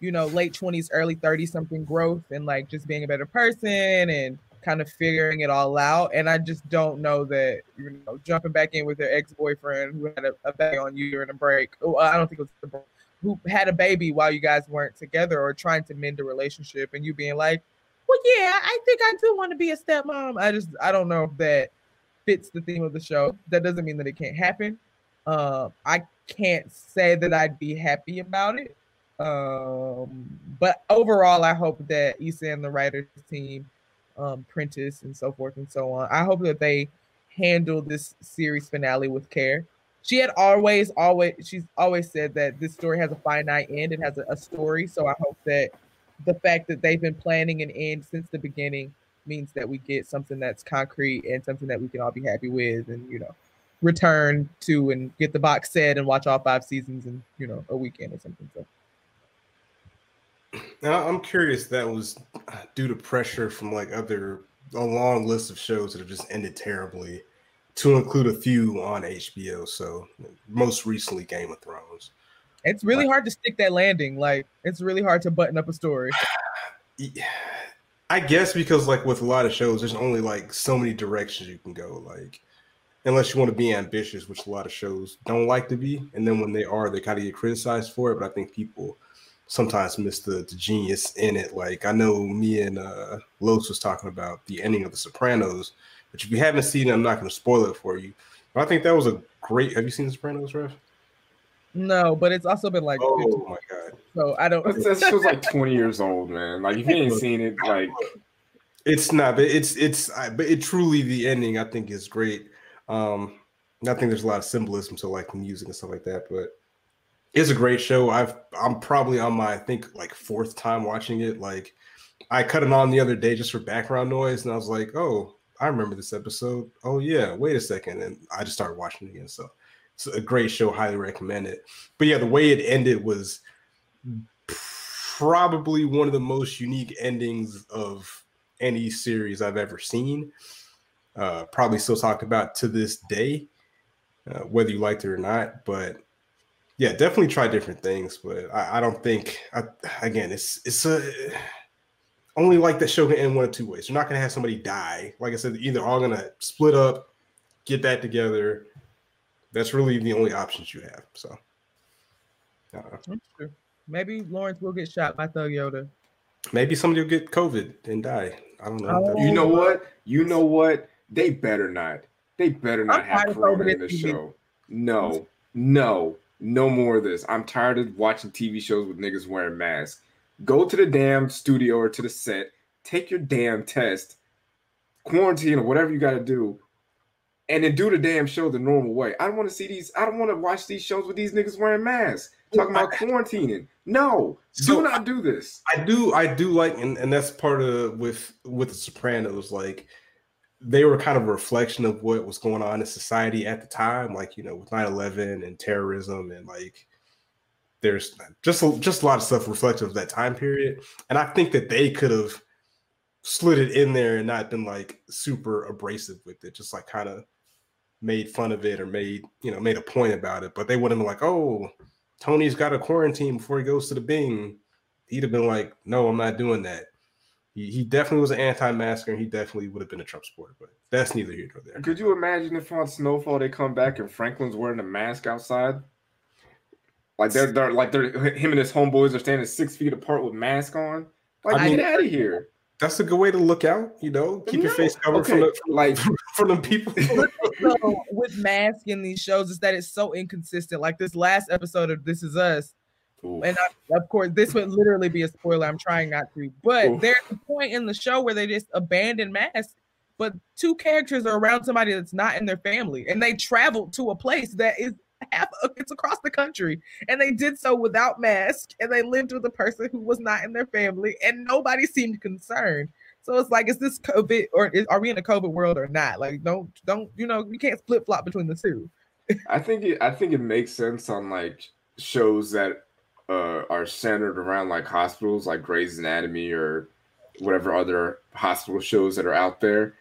you know, late twenties, early thirties, something growth and like just being a better person and kind of figuring it all out. And I just don't know that you know jumping back in with their ex boyfriend who had a, a baby on you during a break. Oh, I don't think it was the who had a baby while you guys weren't together or trying to mend a relationship, and you being like, "Well, yeah, I think I do want to be a stepmom." I just I don't know if that fits the theme of the show. That doesn't mean that it can't happen. Uh, I can't say that I'd be happy about it. Um, but overall, I hope that Issa and the writers team um, Prentice and so forth and so on. I hope that they handle this series finale with care. She had always, always, she's always said that this story has a finite end. It has a, a story. So I hope that the fact that they've been planning an end since the beginning means that we get something that's concrete and something that we can all be happy with and, you know, return to and get the box set and watch all five seasons in, you know, a weekend or something. So. Now, I'm curious that was uh, due to pressure from like other a long list of shows that have just ended terribly, to include a few on HBO. So most recently, Game of Thrones. It's really hard to stick that landing. Like it's really hard to button up a story. I guess because like with a lot of shows, there's only like so many directions you can go. Like unless you want to be ambitious, which a lot of shows don't like to be, and then when they are, they kind of get criticized for it. But I think people sometimes miss the, the genius in it. Like I know me and uh Los was talking about the ending of The Sopranos, but if you haven't seen it, I'm not going to spoil it for you. But I think that was a great. Have you seen The Sopranos, Rev? No, but it's also been like. Oh 15. my god! So I don't. That show's like 20 years old, man. Like if you ain't seen it, like it's not. But it's it's. I, But it truly the ending I think is great. Um, I think there's a lot of symbolism to like music and stuff like that, but it's a great show. I've I'm probably on my I think like fourth time watching it. Like I cut it on the other day just for background noise, and I was like, oh, I remember this episode. Oh yeah, wait a second, and I just started watching it again. So it's a great show. Highly recommend it. But yeah, the way it ended was probably one of the most unique endings of any series I've ever seen. Uh, probably still talked about to this day, uh, whether you liked it or not. But yeah, definitely try different things, but I, I don't think I, again it's it's a only like that show can end one of two ways. You're not gonna have somebody die. Like I said, either all gonna split up, get back together. That's really the only options you have. So uh, maybe Lawrence will get shot by Thug Yoda. Maybe somebody will get COVID and die. I don't know. Oh, you know what? You know what? They better not. They better not I'm have Corona in the show. No, no, no more of this. I'm tired of watching TV shows with niggas wearing masks. Go to the damn studio or to the set, take your damn test, quarantine or whatever you got to do, and then do the damn show the normal way. I don't want to see these. I don't want to watch these shows with these niggas wearing masks talking about quarantining. No, so do not do this. I do. I do like, and, and that's part of with with the Sopranos. Like they were kind of a reflection of what was going on in society at the time, like you know, with 9-11 and terrorism and like there's just a, just a lot of stuff reflective of that time period. And I think that they could have slid it in there and not been like super abrasive with it, just like kind of made fun of it or made you know made a point about it. But they wouldn't have been like, oh, Tony's got a quarantine before he goes to the Bing. He'd have been like, no, I'm not doing that he, he definitely was an anti-masker and he definitely would have been a Trump supporter, but that's neither here nor there. Could you imagine if on Snowfall they come back and Franklin's wearing a mask outside? Like they're, they're like they're him and his homeboys are standing six feet apart with mask on. Like I mean, get out of here. That's a good way to look out, you know. Keep your face covered okay. from, the, from like from the people. so with mask in these shows is that it's so inconsistent. Like this last episode of This Is Us, Oof. And I, of course, this would literally be a spoiler. I'm trying not to, but Oof. there's a point in the show where they just abandon masks, but two characters are around somebody that's not in their family, and they traveled to a place that is half it's across the country, and they did so without mask, and they lived with a person who was not in their family, and nobody seemed concerned. So it's like, is this COVID or is, are we in a COVID world or not? Like, don't don't you know you can't flip flop between the two. I think it, I think it makes sense on like shows that uh, are centered around like hospitals, like Grey's Anatomy or whatever other hospital shows that are out there.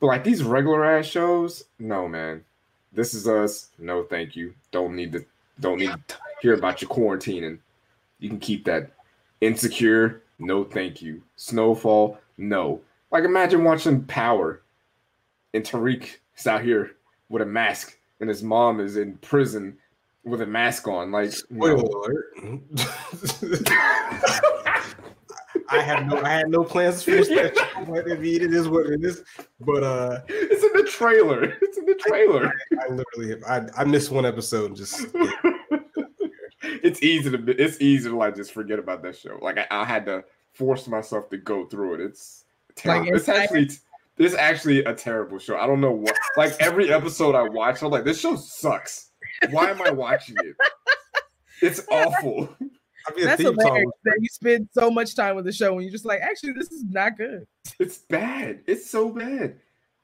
But like these regular ass shows, no man. This is us. No, thank you. Don't need to. Don't need to hear about your quarantining. You can keep that. Insecure. No, thank you. Snowfall. No. Like imagine watching Power, and Tariq is out here with a mask, and his mom is in prison with a mask on. Like, Spoiler no. alert. I have no I had no plans to finish that show, but I mean it is what it is. But uh it's in the trailer. It's in the trailer. I literally have, I I missed one episode and just it's easy to it's easy to like just forget about that show. Like I, I had to force myself to go through it. It's terrible. Like, it's actually it's actually a terrible show. I don't know what like every episode I watch, I'm like, this show sucks. Why am I watching it? It's awful. I mean, That's theme song hilarious that you spend so much time with the show and you're just like, actually, this is not good. It's bad. It's so bad.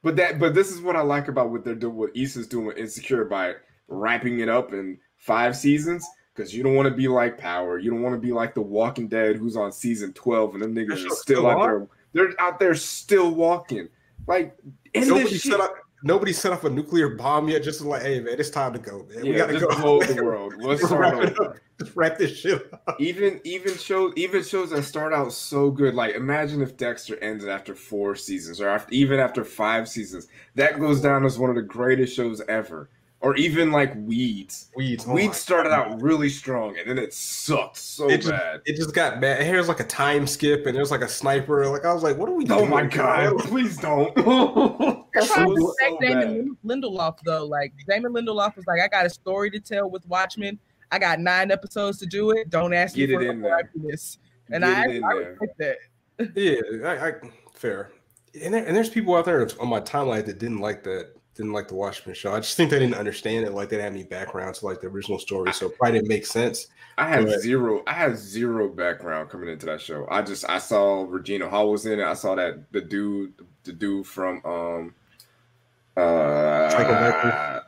But that but this is what I like about what they're doing what Issa's doing with Insecure by wrapping it up in five seasons. Because you don't want to be like Power. You don't want to be like The Walking Dead, who's on season 12, and them That niggas are still still out there. They're out there still walking. Like end nobody this set shit. up nobody set up a nuclear bomb yet. Just like, hey man, it's time to go, man. we gotta go. blow the world. Let's Just start wrap it over. up. Just wrap this shit up. even even shows even shows that start out so good like imagine if dexter ended after four seasons or after, even after five seasons that goes down as one of the greatest shows ever or even like weeds Weeds. oh weeds started God. out really strong and then it sucked so It just, bad it just got bad. Here's like a time skip, and there's like a sniper. Like I was like, what are we oh doing? my god please don't That I was so Damon. Lindelof though. Like Damon Lindelof was like, I got a story to tell with Watchmen. I got nine episodes to do it. Don't ask Get me for it a in there. this. And Get I, it in I there. respect that. Yeah, I, I fair. And, there, and there's people out there on my timeline that didn't like that, didn't like the Watchmen show. I just think they didn't understand it, like they didn't have any background to like the original story, so it probably didn't make sense. I had But- zero. I had zero background coming into that show. I just I saw Regina Hall was in it. I saw that the dude, the dude from um, uh,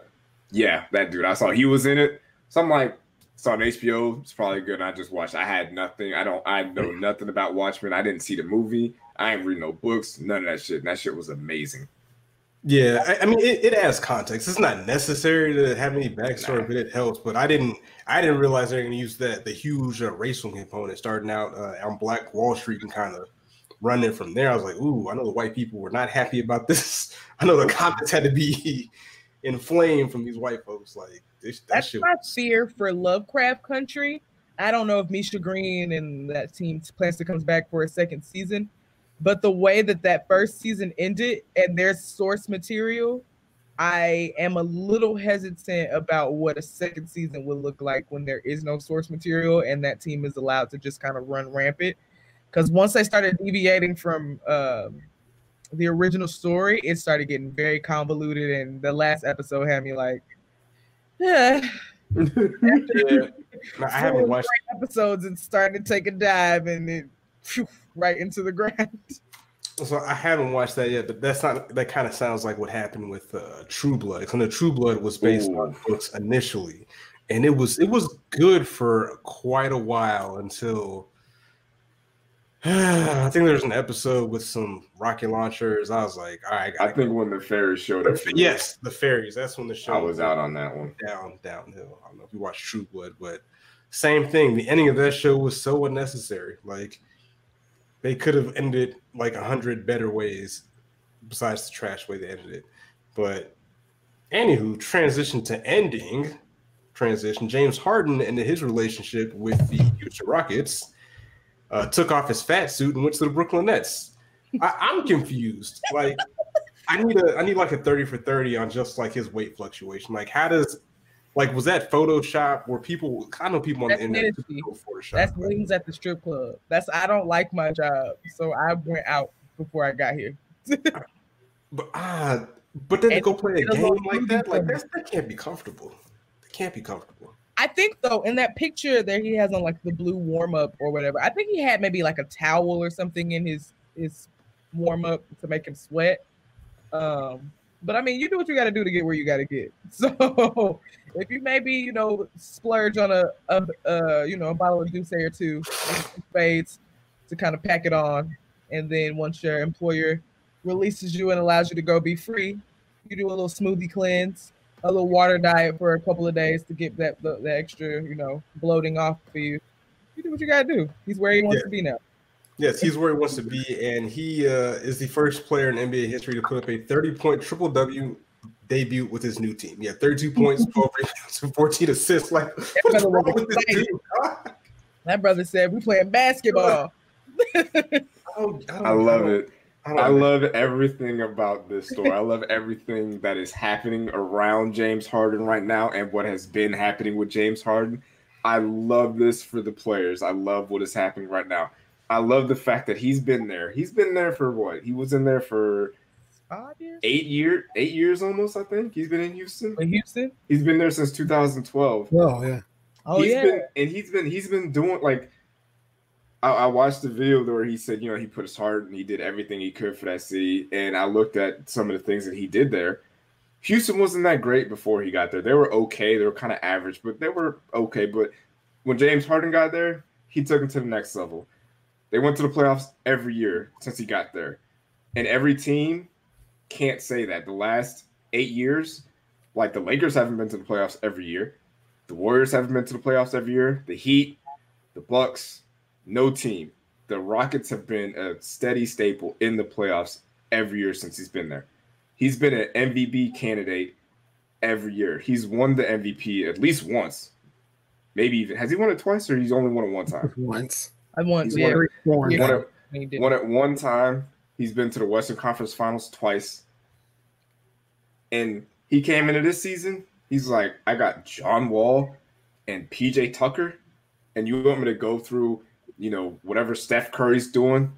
yeah, that dude. I saw he was in it. So I'm like, saw on HBO. It's probably good. And I just watched. I had nothing. I don't. I know nothing about Watchmen. I didn't see the movie. I ain't read no books. None of that shit. And that shit was amazing. Yeah, I, I mean, it, it adds context. It's not necessary to have any backstory, Nah. but it helps. But I didn't, I didn't realize they're going to use that the huge uh, racial component starting out uh, on Black Wall Street and kind of running from there. I was like, ooh, I know the white people were not happy about this. I know the comments had to be inflamed from these white folks. Like this, that That's shit. my fear for Lovecraft Country. I don't know if Misha Green and that team plans to comes back for a second season, but the way that that first season ended and their source material, I am a little hesitant about what a second season would look like when there is no source material and that team is allowed to just kind of run rampant. Because once they started deviating from um, the original story, it started getting very convoluted, and the last episode had me like, yeah. Yeah. No, I haven't watched. episodes and starting to take a dive and it phew, right into the ground. So I haven't watched that yet, but that's not. That kind of sounds like what happened with uh, True Blood. Because the True Blood was based Ooh. on books initially, and it was it was good for quite a while until I think there's an episode with some rocket launchers. I was like, all right, I gotta think when the fairies showed up, yes, the fairies. That's when the show I was out on that one. down downhill. I don't know if you watched True Blood, but same thing. The ending of that show was so unnecessary. Like they could have ended like a hundred better ways besides the trash way they ended it. But anywho, transition to ending. Transition. James Harden and his relationship with the Houston Rockets uh, took off his fat suit and went to the Brooklyn Nets. I, I'm confused. Like, I need a, I need like a thirty for thirty on just like his weight fluctuation. Like, how does, like, was that Photoshop? Where people, I know people on That's the internet Photoshop. That's but- wings at the strip club. That's I don't like my job, so I went out before I got here. But ah, but then to go play a game like that, like that's, that can't be comfortable. That can't be comfortable. I think though in that picture there he has on like the blue warm up or whatever. I think he had maybe like a towel or something in his his warm up to make him sweat. Um, but I mean, you do what you got to do to get where you got to get. So if you maybe you know splurge on a, a, a you know a bottle of Douce or two, spades to kind of pack it on, and then once your employer releases you and allows you to go be free, you do a little smoothie cleanse, a little water diet for a couple of days to get that the, the extra you know bloating off for you. You do what you got to do. He's where he wants yeah. to be now. Yes, he's where he wants to be, and he uh, is the first player in NBA history to put up a 30 point triple double debut with his new team. Yeah, 32 points, 12 rebounds, 14 assists. Like, what's wrong with this dude? That brother said, We playing basketball. I, don't, I, don't I love it. I, I love everything about this story. I love everything that is happening around James Harden right now and what has been happening with James Harden. I love this for the players. I love what is happening right now. I love the fact that he's been there. He's been there for what? He was in there for five years, eight year, eight years almost. I think he's been in Houston. In Houston, he's been there since 2012. Oh yeah. Oh he's yeah. Been, and he's been he's been doing like. I, I watched the video where he said, you know, he put his heart and he did everything he could for that city. And I looked at some of the things that he did there. Houston wasn't that great before he got there. They were okay. They were kind of average, but they were okay. But when James Harden got there, he took them to the next level. They went to the playoffs every year since he got there. And every team can't say that. The last eight years, like the Lakers haven't been to the playoffs every year. The Warriors haven't been to the playoffs every year. The Heat, the Bucks, no team. The Rockets have been a steady staple in the playoffs every year since he's been there. He's been an MVP candidate every year. He's won the MVP at least once. Maybe even has he won it twice or he's only won it one time? Once. I won. He's yeah. won, it, won, it, won it one time. He's been to the Western Conference Finals twice. And he came into this season. He's like, I got John Wall and PJ Tucker, and you want me to go through, you know, whatever Steph Curry's doing,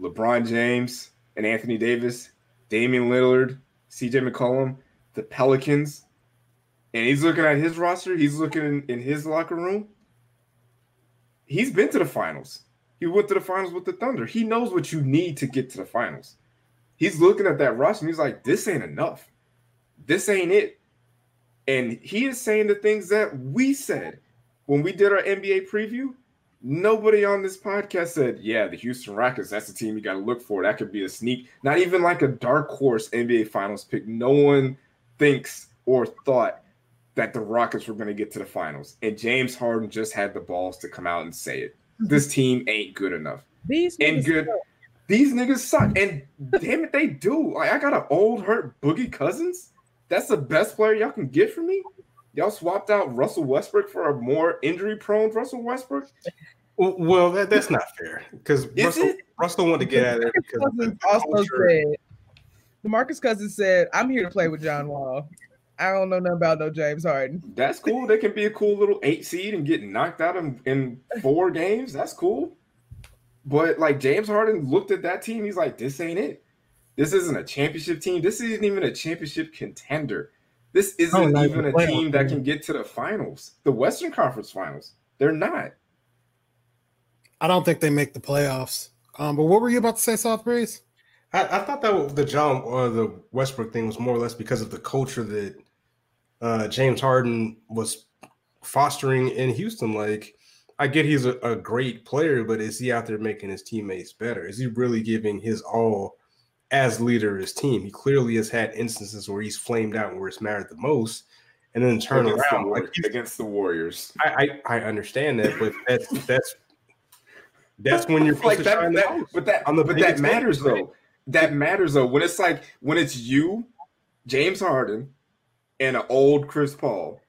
LeBron James and Anthony Davis, Damian Lillard, CJ McCollum, the Pelicans, and he's looking at his roster. He's looking in, in his locker room he's been to the finals. He went to the finals with the Thunder. He knows what you need to get to the finals. He's looking at that rush and he's like, this ain't enough. This ain't it. And he is saying the things that we said when we did our NBA preview. Nobody on this podcast said, yeah, the Houston Rockets, that's the team you got to look for. That could be a sneak, not even like a dark horse NBA finals pick. No one thinks or thought that the Rockets were going to get to the finals. And James Harden just had the balls to come out and say it. Mm-hmm. This team ain't good enough. These and good. Suck. These niggas suck. And damn it, they do. Like I got an old hurt Boogie Cousins. That's the best player y'all can get from me. Y'all swapped out Russell Westbrook for a more injury prone Russell Westbrook. Well, that, that's not fair because Russell, Russell wanted to get out of there because also said, DeMarcus Cousins said, "I'm here to play with John Wall." I don't know nothing about no James Harden. That's cool. They can be a cool little eight seed and get knocked out in, in four games. That's cool. But like James Harden looked at that team, he's like, this ain't it. This isn't a championship team. This isn't even a championship contender. This isn't oh, even a team that can get to the finals, the Western Conference finals. They're not. I don't think they make the playoffs. Um, but what were you about to say, South Breeze? I, I, thought that the John or the Westbrook thing was more or less because of the culture that uh, James Harden was fostering in Houston. Like, I get he's a, a, great player, but is he out there making his teammates better? Is he really giving his all as leader of his team? He clearly has had instances where he's flamed out and where it's mattered the most, and then turn against around the, like against the Warriors. I, I, I understand that, but that's that's that's when you're like that, that but that but that matters though. That matters though. When it's like when it's you, James Harden, and an old Chris Paul,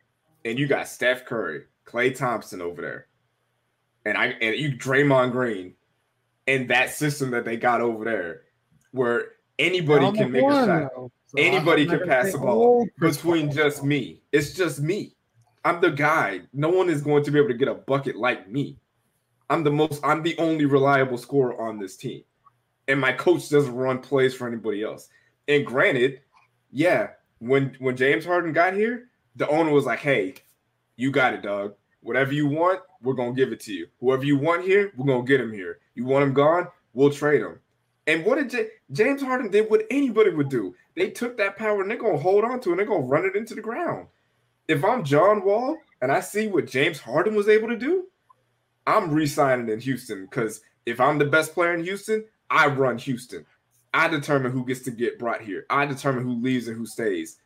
and you got Steph Curry, Klay Thompson over there, and I and you Draymond Green, and that system that they got over there, where anybody can make a shot, so anybody can pass the ball between just me. It's just me. I'm the guy. No one is going to be able to get a bucket like me. I'm the most. I'm the only reliable scorer on this team, and my coach doesn't run plays for anybody else. And granted, yeah, when when James Harden got here, the owner was like, "Hey, you got it, dog. Whatever you want, we're gonna give it to you. Whoever you want here, we're gonna get him here. You want him gone, we'll trade him." And what did J- James Harden did? What anybody would do? They took that power and they're gonna hold on to it. and They're gonna run it into the ground. If I'm John Wall and I see what James Harden was able to do, I'm re-signing in Houston because if I'm the best player in Houston, I run Houston. I determine who gets to get brought here. I determine who leaves and who stays.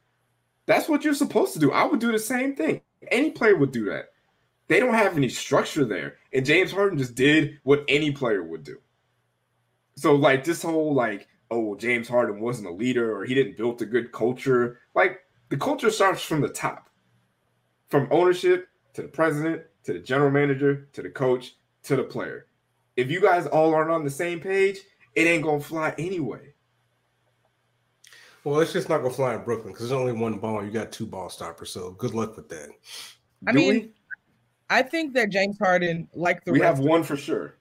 That's what you're supposed to do. I would do the same thing. Any player would do that. They don't have any structure there. And James Harden just did what any player would do. So, like, this whole, like, oh, James Harden wasn't a leader or he didn't build a good culture. Like, the culture starts from the top, from ownership to the president to the general manager to the coach to the player. If you guys all aren't on the same page, it ain't gonna fly anyway. Well, it's just not gonna fly in Brooklyn because there's only one ball. You got two ball stoppers, so good luck with that. I Do mean, we? I think that James Harden, like the we rest have one for sure.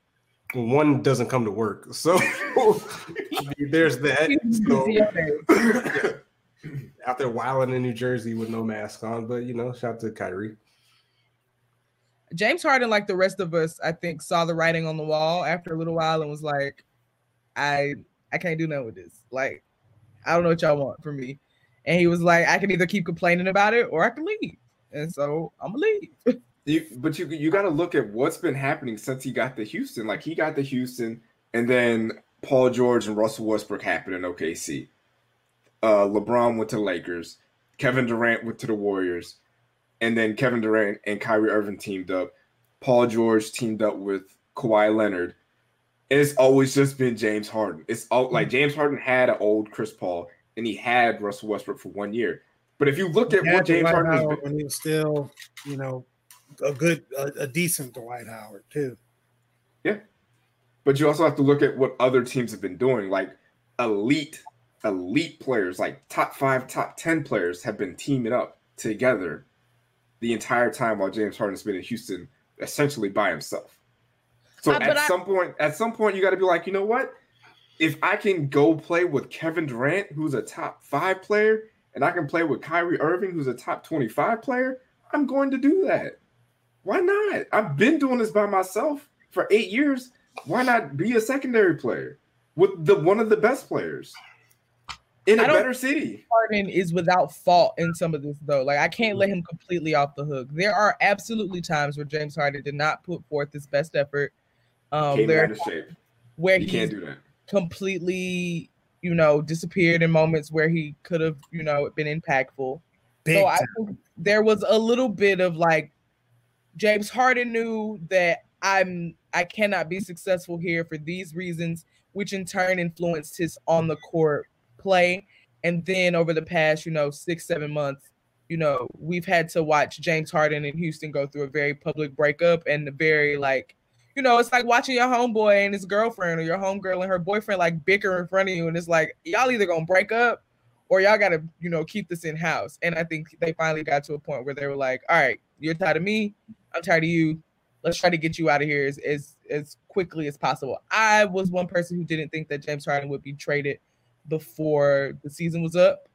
One doesn't come to work, so there's that. So out there wilding in New Jersey with no mask on, but you know, shout out to Kyrie. James Harden, like the rest of us, I think saw the writing on the wall after a little while and was like, I I can't do nothing with this. Like, I don't know what y'all want from me. And he was like, I can either keep complaining about it or I can leave. And so I'm gonna leave. You, but you you got to look at what's been happening since he got to Houston. Like he got to Houston, and then Paul George and Russell Westbrook happened in OKC. Uh, LeBron went to Lakers. Kevin Durant went to the Warriors, and then Kevin Durant and Kyrie Irving teamed up. Paul George teamed up with Kawhi Leonard. It's always just been James Harden. It's all like hmm. James Harden had an old Chris Paul, and he had Russell Westbrook for one year. But if you look at what James Dwight Harden has Howard been, when he was still, you know, a good, a, a decent Dwight Howard too. Yeah, but you also have to look at what other teams have been doing. Like elite, elite players, like top five, top 10 players have been teaming up together the entire time while James Harden's been in Houston essentially by himself. So Uh, at I- some point, at some point, you got to be like, you know what? If I can go play with Kevin Durant, who's a top five player, and I can play with Kyrie Irving, who's a top 25 player, I'm going to do that. Why not? I've been doing this by myself for eight years. Why not be a secondary player with the one of the best players in a better city? Harden is without fault in some of this though. Like I can't let him completely off the hook. There are absolutely times where James Harden did not put forth his best effort. Um, Came there out of shape. where he can't do that. completely, you know, disappeared in moments where he could have, you know, been impactful. Big so I think there was a little bit of like James Harden knew that I'm I cannot be successful here for these reasons, which in turn influenced his on the court play. And then over the past, you know, six, seven months, you know, we've had to watch James Harden and Houston go through a very public breakup and a very like, you know, it's like watching your homeboy and his girlfriend or your homegirl and her boyfriend like bicker in front of you, and it's like y'all either gonna break up or y'all gotta, you know, keep this in house. And I think they finally got to a point where they were like, all right, you're tired of me, I'm tired of you. Let's try to get you out of here as, as as quickly as possible. I was one person who didn't think that James Harden would be traded before the season was up.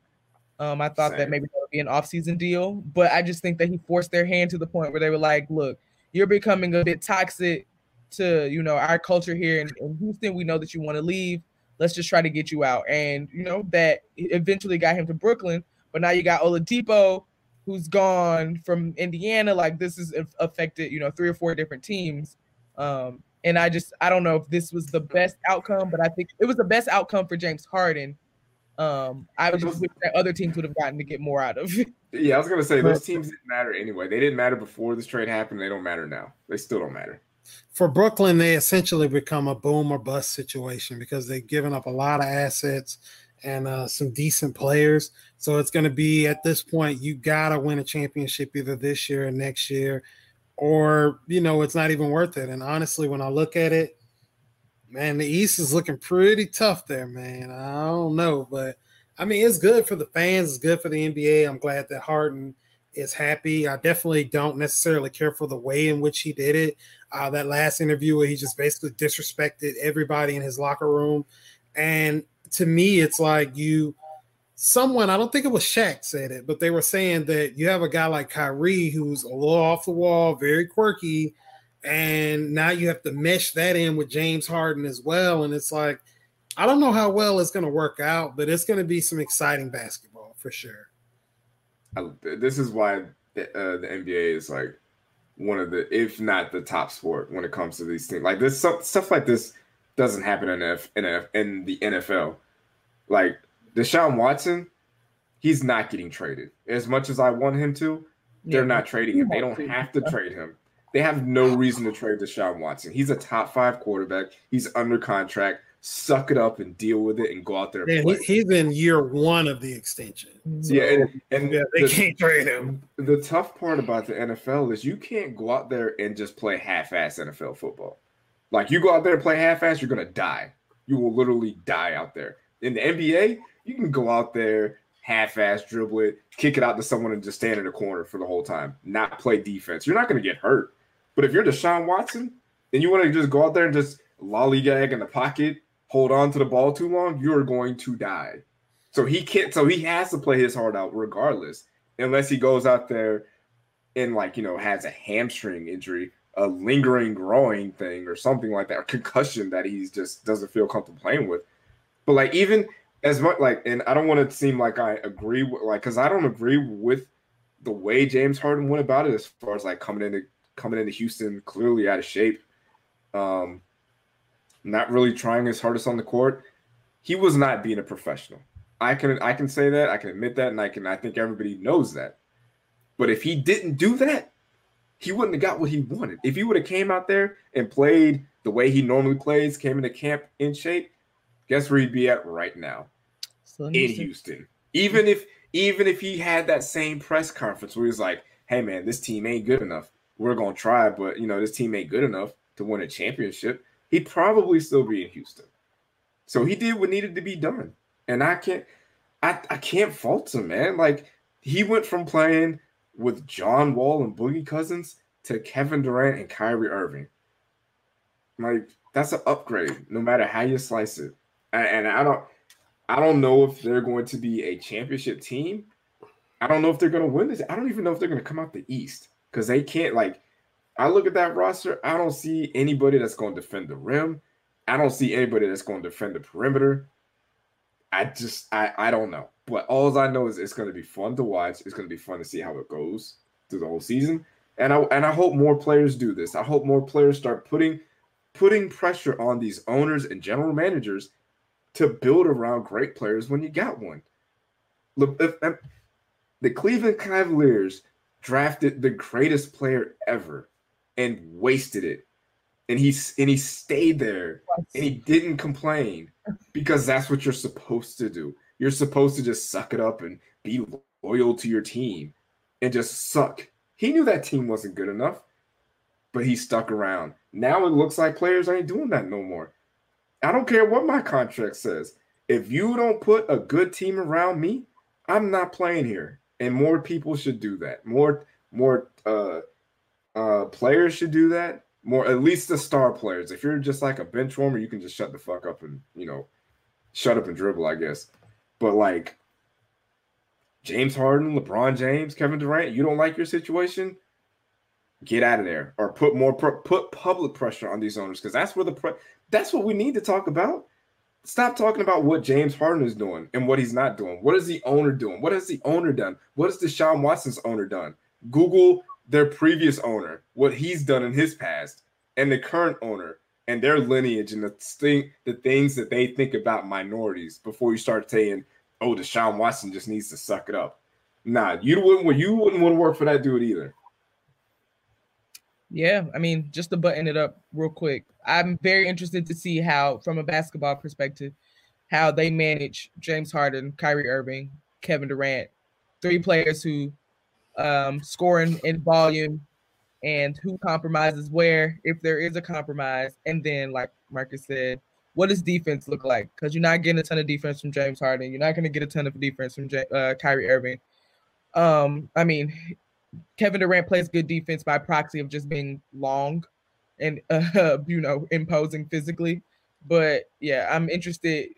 Um, I thought that maybe that would be an off-season deal, but I just think that he forced their hand to the point where they were like, "Look, you're becoming a bit toxic to you know our culture here in, in Houston. We know that you want to leave. Let's just try to get you out." And you know that eventually got him to Brooklyn, but now you got Oladipo, who's gone from Indiana. Like this has affected you know three or four different teams. Um, and I just I don't know if this was the best outcome, but I think it was the best outcome for James Harden. Um, I would just wish that other teams would have gotten to get more out of. Yeah, I was gonna say those teams didn't matter anyway. They didn't matter before this trade happened. They don't matter now. They still don't matter. For Brooklyn, they essentially become a boom or bust situation because they've given up a lot of assets and uh, some decent players. So it's going to be at this point, you got to win a championship either this year or next year, or, you know, it's not even worth it. And honestly, when I look at it, man, the East is looking pretty tough there, man. I don't know, but I mean, it's good for the fans, it's good for the NBA. I'm glad that Harden is happy. I definitely don't necessarily care for the way in which he did it uh, that last interview where he just basically disrespected everybody in his locker room. And to me, it's like you, someone, I don't think it was Shaq said it, but they were saying that you have a guy like Kyrie who's a little off the wall, very quirky, and now you have to mesh that in with James Harden as well. And it's like, I don't know how well it's going to work out, but it's going to be some exciting basketball for sure. I, this is why uh, the NBA is like one of the, if not the top sport when it comes to these things. Like this stuff, stuff like this doesn't happen in, F, in, F, in the NFL. Like Deshaun Watson, he's not getting traded. As much as I want him to, they're yeah. not trading him. They don't have to trade him. They have no reason to trade Deshaun Watson. He's a top five quarterback. He's under contract. Suck it up and deal with it and go out there. yeah, he's in year one of the extension. So, yeah, and, and yeah, they the, can't trade him. The tough part about the NFL is you can't go out there and just play half-ass NFL football. Like you go out there and play half-ass, you're gonna die. You will literally die out there. In the NBA, you can go out there half-ass dribble it, kick it out to someone and just stand in the corner for the whole time, not play defense. You're not gonna get hurt. But if you're Deshaun Watson and you want to just go out there and just lollygag in the pocket, hold on to the ball too long, you're going to die. So he can't. So he has to play his heart out regardless, unless he goes out there and like you know has a hamstring injury, a lingering growing thing, or something like that, or concussion that he's just doesn't feel comfortable playing with. But like even as much like, and I don't want to seem like I agree with like because I don't agree with the way James Harden went about it as far as like coming into coming into Houston clearly out of shape, um, not really trying his hardest on the court. He was not being a professional. I can I can say that I can admit that, and I can I think everybody knows that. But if he didn't do that, he wouldn't have got what he wanted. If he would have came out there and played the way he normally plays, came into camp in shape, guess where he'd be at right now? In Houston. Even if even if he had that same press conference where he was like, "Hey man, this team ain't good enough we're gonna try, but you know, this team ain't good enough to win a championship, he'd probably still be in Houston. So he did what needed to be done. And I can't I, I can't fault him, man. Like he went from playing with John Wall and Boogie Cousins to Kevin Durant and Kyrie Irving. Like that's an upgrade, no matter how you slice it. And, and I don't I don't know if they're going to be a championship team. I don't know if they're going to win this. I don't even know if they're going to come out the East because they can't like. I look at that roster. I don't see anybody that's going to defend the rim. I don't see anybody that's going to defend the perimeter. I just I I don't know. But all I know is it's going to be fun to watch. It's going to be fun to see how it goes through the whole season. And I and I hope more players do this. I hope more players start putting putting pressure on these owners and general managers to build around great players when you got one. Look, if, if the Cleveland Cavaliers drafted the greatest player ever and wasted it. And he and he stayed there and he didn't complain because that's what you're supposed to do. You're supposed to just suck it up and be loyal to your team and just suck. He knew that team wasn't good enough, but he stuck around. Now it looks like players ain't doing that no more. I don't care what my contract says. If you don't put a good team around me, I'm not playing here and more people should do that. More more uh uh players should do that. More at least the star players. If you're just like a bench warmer, you can just shut the fuck up and you know shut up and dribble, I guess. But like James Harden, LeBron James, Kevin Durant, you don't like your situation, get out of there or put more put public pressure on these owners because that's where the pre- that's what we need to talk about Stop talking about what James Harden is doing and what he's not doing. What is the owner doing? What has the owner done? What has Deshaun Watson's owner done? Google their previous owner, what he's done in his past, and the current owner and their lineage and the thing, the things that they think about minorities before you start saying, "Oh, Deshaun Watson just needs to suck it up." Nah, you wouldn't. You wouldn't want to work for that dude either. Yeah, I mean, just to button it up real quick, I'm very interested to see how, from a basketball perspective, how they manage James Harden, Kyrie Irving, Kevin Durant, three players who um, scoring in volume and who compromises where, if there is a compromise, and then, like Marcus said, what does defense look like? Because you're not getting a ton of defense from James Harden, you're not going to get a ton of defense from J- uh, Kyrie Irving. Um, I mean, Kevin Durant plays good defense by proxy of just being long and uh, you know imposing physically. But yeah, I'm interested.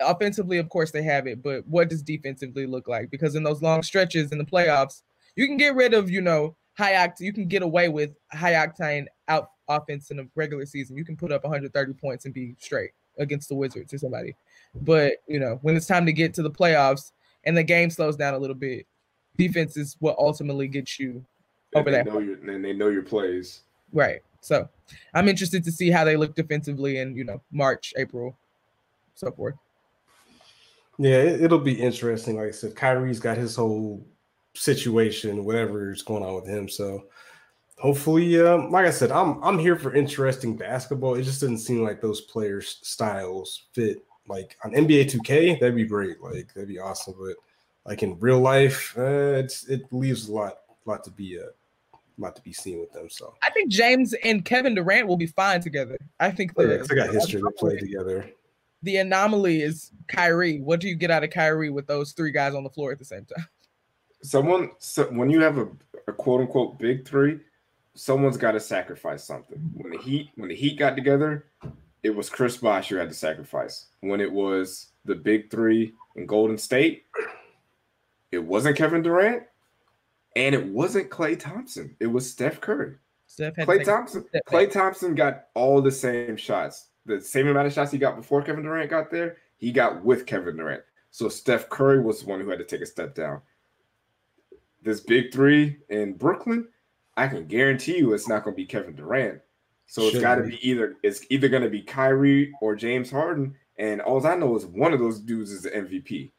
Offensively, of course, they have it, but what does defensively look like? Because in those long stretches in the playoffs, you can get rid of you know high octane. You can get away with high octane out offense in a regular season. You can put up 130 points and be straight against the Wizards or somebody. But you know, when it's time to get to the playoffs and the game slows down a little bit, defense is what ultimately gets you over and that. Know your, and they know your plays. Right. So I'm interested to see how they look defensively in, you know, March, April, so forth. Yeah, it, will be interesting. Like I said, Kyrie's got his whole situation, whatever is going on with him. So hopefully, um, like I said, I'm I'm here for interesting basketball. It just doesn't seem like those players' styles fit. Like on NBA 2K, that'd be great. Like that'd be awesome. But like in real life, uh, it's it leaves a lot lot to be uh, lot to be seen with them. So I think James and Kevin Durant will be fine together. I think the, oh, yeah, they got history to play together. The anomaly is Kyrie. What do you get out of Kyrie with those three guys on the floor at the same time? Someone, so when you have a, a quote unquote big three, someone's got to sacrifice something. When the Heat, when the Heat got together, it was Chris Bosh who had to sacrifice. When it was the big three in Golden State, it wasn't Kevin Durant, and it wasn't Klay Thompson. It was Steph Curry. Steph Klay Thompson. Klay Thompson got all the same shots. The same amount of shots he got before Kevin Durant got there, he got with Kevin Durant. So Steph Curry was the one who had to take a step down. This big three in Brooklyn, I can guarantee you it's not going to be Kevin Durant. So Should it's got to be. be either it's either going to be Kyrie or James Harden. And all I know is one of those dudes is the MVP.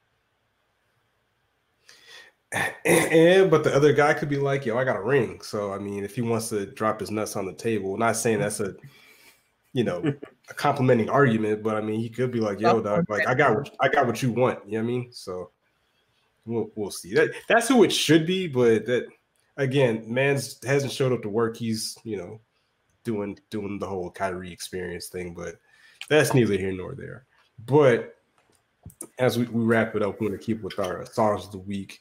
And, but the other guy could be like, "Yo, I got a ring." So I mean, if he wants to drop his nuts on the table, not saying that's a, you know, a complimenting argument, but I mean, he could be like, "Yo, dog, like I got, what, I got what you want." You know what I mean? So we'll we'll see. That that's who it should be, but that again, man's hasn't showed up to work. He's you know doing doing the whole Kyrie experience thing, but that's neither here nor there. But as we, we wrap it up, we're gonna keep with our songs of the week.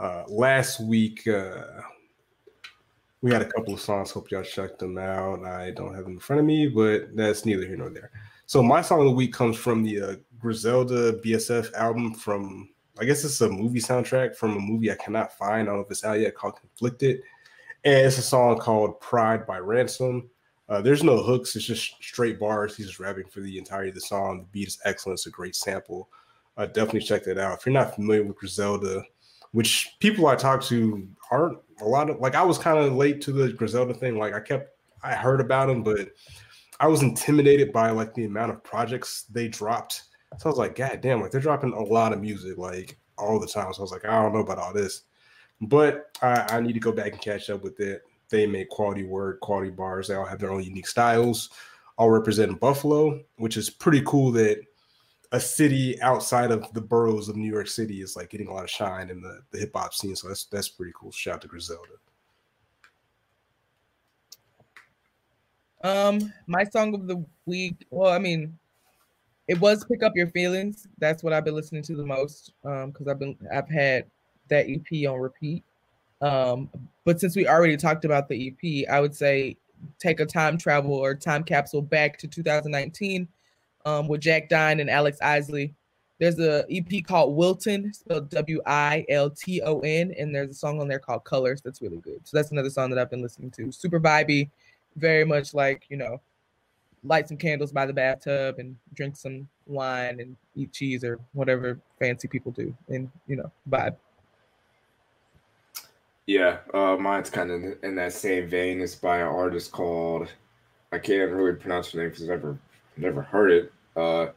Uh, last week, uh, we had a couple of songs. Hope y'all checked them out. I don't have them in front of me, but that's neither here nor there. So my song of the week comes from the uh, Griselda BSF album from I guess it's a movie soundtrack from a movie I cannot find. I don't know if it's out yet called Conflicted. And it's a song called Pride by Ransom. Uh, there's no hooks, it's just straight bars. He's just rapping for the entirety of the song. The beat is excellent, it's a great sample. Uh, definitely check that out. If you're not familiar with Griselda, which people I talk to aren't a lot of like I was kind of late to the Griselda thing. Like I kept I heard about them, but I was intimidated by like the amount of projects they dropped. So I was like, God damn, like they're dropping a lot of music like all the time. So I was like, I don't know about all this. But I, I need to go back and catch up with it. They make quality work, quality bars. They all have their own unique styles, all representing Buffalo, which is pretty cool that a city outside of the boroughs of New York City is like getting a lot of shine in the, the hip hop scene. So that's that's pretty cool. Shout out to Griselda. Um, my song of the week. Well, I mean, it was "Pick Up Your Feelings." That's what I've been listening to the most. Um, because I've been I've had that EP on repeat. Um, but since we already talked about the EP, I would say take a time travel or time capsule back to 2019 um, with Jack Dine and Alex Isley. There's a EP called Wilton, spelled W I L T O N, and there's a song on there called Colors that's really good. So that's another song that I've been listening to. Super vibey, very much like you know, light some candles by the bathtub and drink some wine and eat cheese or whatever fancy people do, and you know, vibe. Yeah, uh, mine's kind of in that same vein. It's by an artist called I can't really pronounce her name because I've never never heard it. Uh,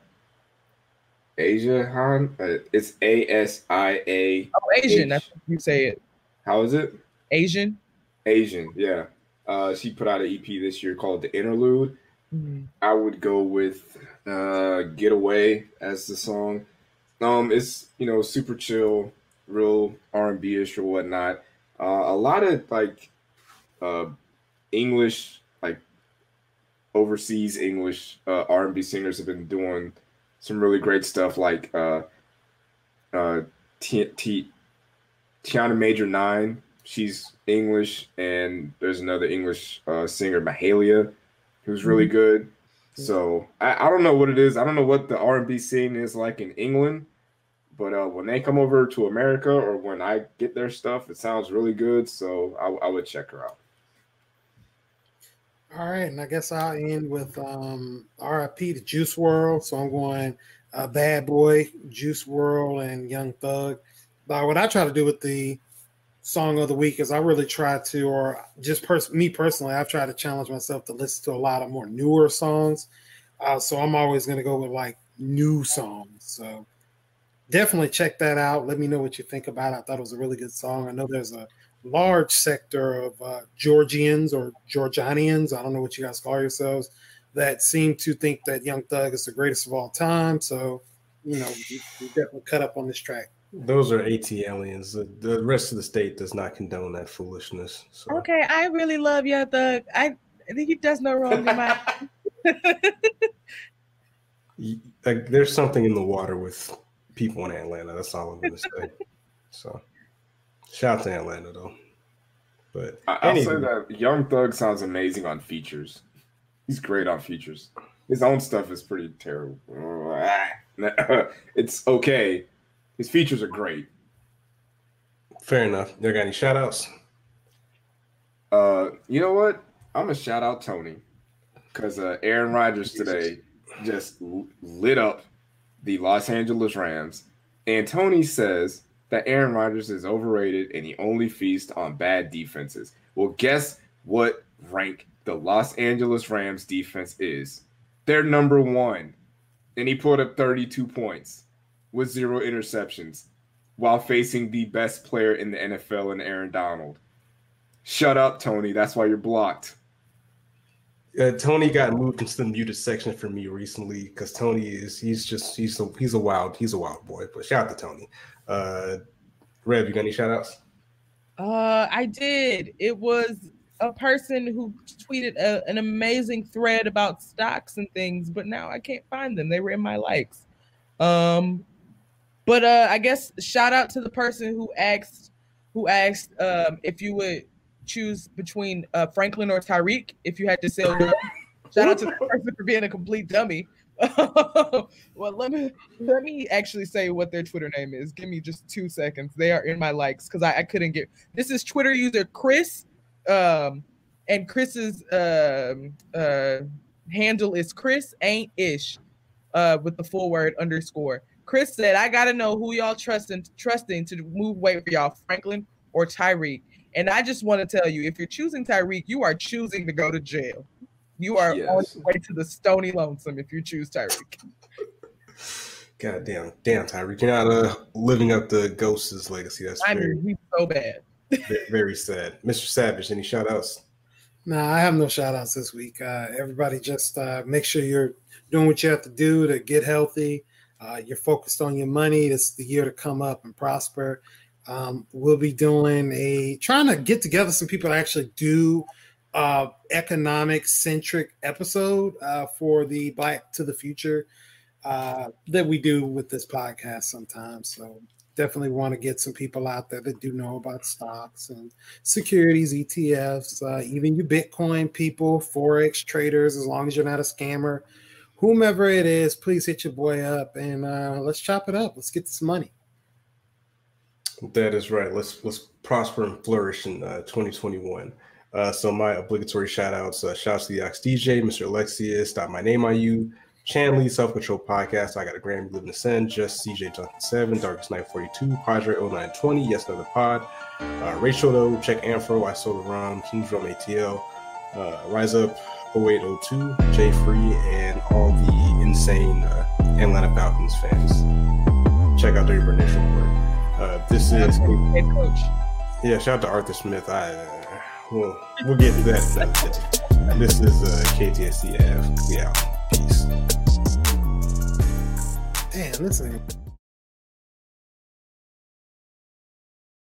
Asia Han. Uh, it's A S I A. Oh, Asian. That's how you say it. How is it? Asian. Asian. Yeah. Uh, she put out an EP this year called The Interlude. Mm-hmm. I would go with uh, "Getaway" as the song. Um, it's you know super chill, real R and B ish or whatnot. Uh, a lot of like uh, English overseas English uh, R&B singers have been doing some really great stuff, like uh, uh, T- T- Tiana Major9. She's English, and there's another English uh, singer, Mahalia, who's really mm-hmm. good. So I, I don't know what it is. I don't know what the R&B scene is like in England, but uh, when they come over to America or when I get their stuff, it sounds really good. So I, I would check her out. All right, and I guess I'll end with um, RIP to Juice WRLD. So I'm going uh, Bad Boy, Juice WRLD, and Young Thug. But what I try to do with the song of the week is I really try to, or just pers- me personally, I've tried to challenge myself to listen to a lot of more newer songs. Uh, so I'm always going to go with like new songs. So definitely check that out. Let me know what you think about it. I thought it was a really good song. I know there's a large sector of uh, Georgians or Georgianians, I don't know what you guys call yourselves, that seem to think that Young Thug is the greatest of all time. So, you know, we, we definitely cut up on this track. Those are ATLiens. The, the, rest of the state does not condone that foolishness. So. Okay, I really love Young Thug. I, I think he does no wrong in my. like, there's something in the water with people in Atlanta. That's all I'm going to say. So. Shout out to Atlanta though. But I'll say that Young Thug sounds amazing on features. He's great on features. His own stuff is pretty terrible. it's okay. His features are great. Fair enough. There got any shout outs? Uh, you know what? I'm gonna shout out Tony because uh, Aaron Rodgers today just lit up the Los Angeles Rams, and Tony says that Aaron Rodgers is overrated and he only feasts on bad defenses. Well, guess what rank the Los Angeles Rams defense is? They're number one. And he put up 32 points with zero interceptions while facing the best player in the NFL in Aaron Donald. Shut up, Tony. That's why you're blocked. Uh, Tony got moved into the muted section for me recently because Tony is he's just he's a he's a wild he's a wild boy. But shout out to Tony. Uh, Rev, you got any shout outs? Uh, I did. It was a person who tweeted a, an amazing thread about stocks and things, but now I can't find them. They were in my likes. Um, but uh, I guess shout out to the person who asked who asked um, if you would choose between uh, Franklin or Tariq if you had to sell. shout out to the person for being a complete dummy. well, let me let me actually say what their Twitter name is. Give me just two seconds. They are in my likes because I, I couldn't get this is Twitter user Chris. Um and Chris's um uh handle is Chris ain't ish uh with the full word underscore. Chris said, I gotta know who y'all trusting trusting to move weight for y'all, Franklin or Tariq. And I just want to tell you, if you're choosing Tariq, you are choosing to go to jail. You are yes. on your way to the stony lonesome if you choose Tariq. God damn, damn Tariq, you're not uh, living up to Ghost's legacy. That's I very, mean, he's so bad. very, very, sad. Mr. Savage, any shout outs? No, nah, I have no shout outs this week. Uh, everybody just uh, make sure you're doing what you have to do to get healthy. Uh, you're focused on your money. This is the year to come up and prosper. Um, we'll be doing a trying to get together some people to actually do uh, economic centric episode uh, for the Black to the Future uh, that we do with this podcast sometimes. So definitely want to get some people out there that do know about stocks and securities, ETFs, uh, even you Bitcoin people, Forex traders, as long as you're not a scammer, whomever it is, please hit your boy up and uh, let's chop it up. Let's get this money. That is right. Let's let's prosper and flourish in uh, 2021. Uh, so my obligatory shout outs, uh, shouts to the Ox DJ, Mr. Alexius, Stop My Name on You, Chanley, Self Control Podcast, I Got a Grammy, Living the Sin, Just CJ Junkin 7, Darkest Night 42, Padre 0920, Yes Another Pod, uh, Rachel Though, Check Amphro, I Sold Rom, King's Drum ATL, uh, Rise Up 0802, J Free, and all the insane uh, Atlanta Falcons fans. Check out Dirty Bird Nation Report. Uh, this is head coach. Yeah, shout out to Arthur Smith. I we'll we'll get to that. this is uh, KTSDF. We out. Peace. Damn, this ain't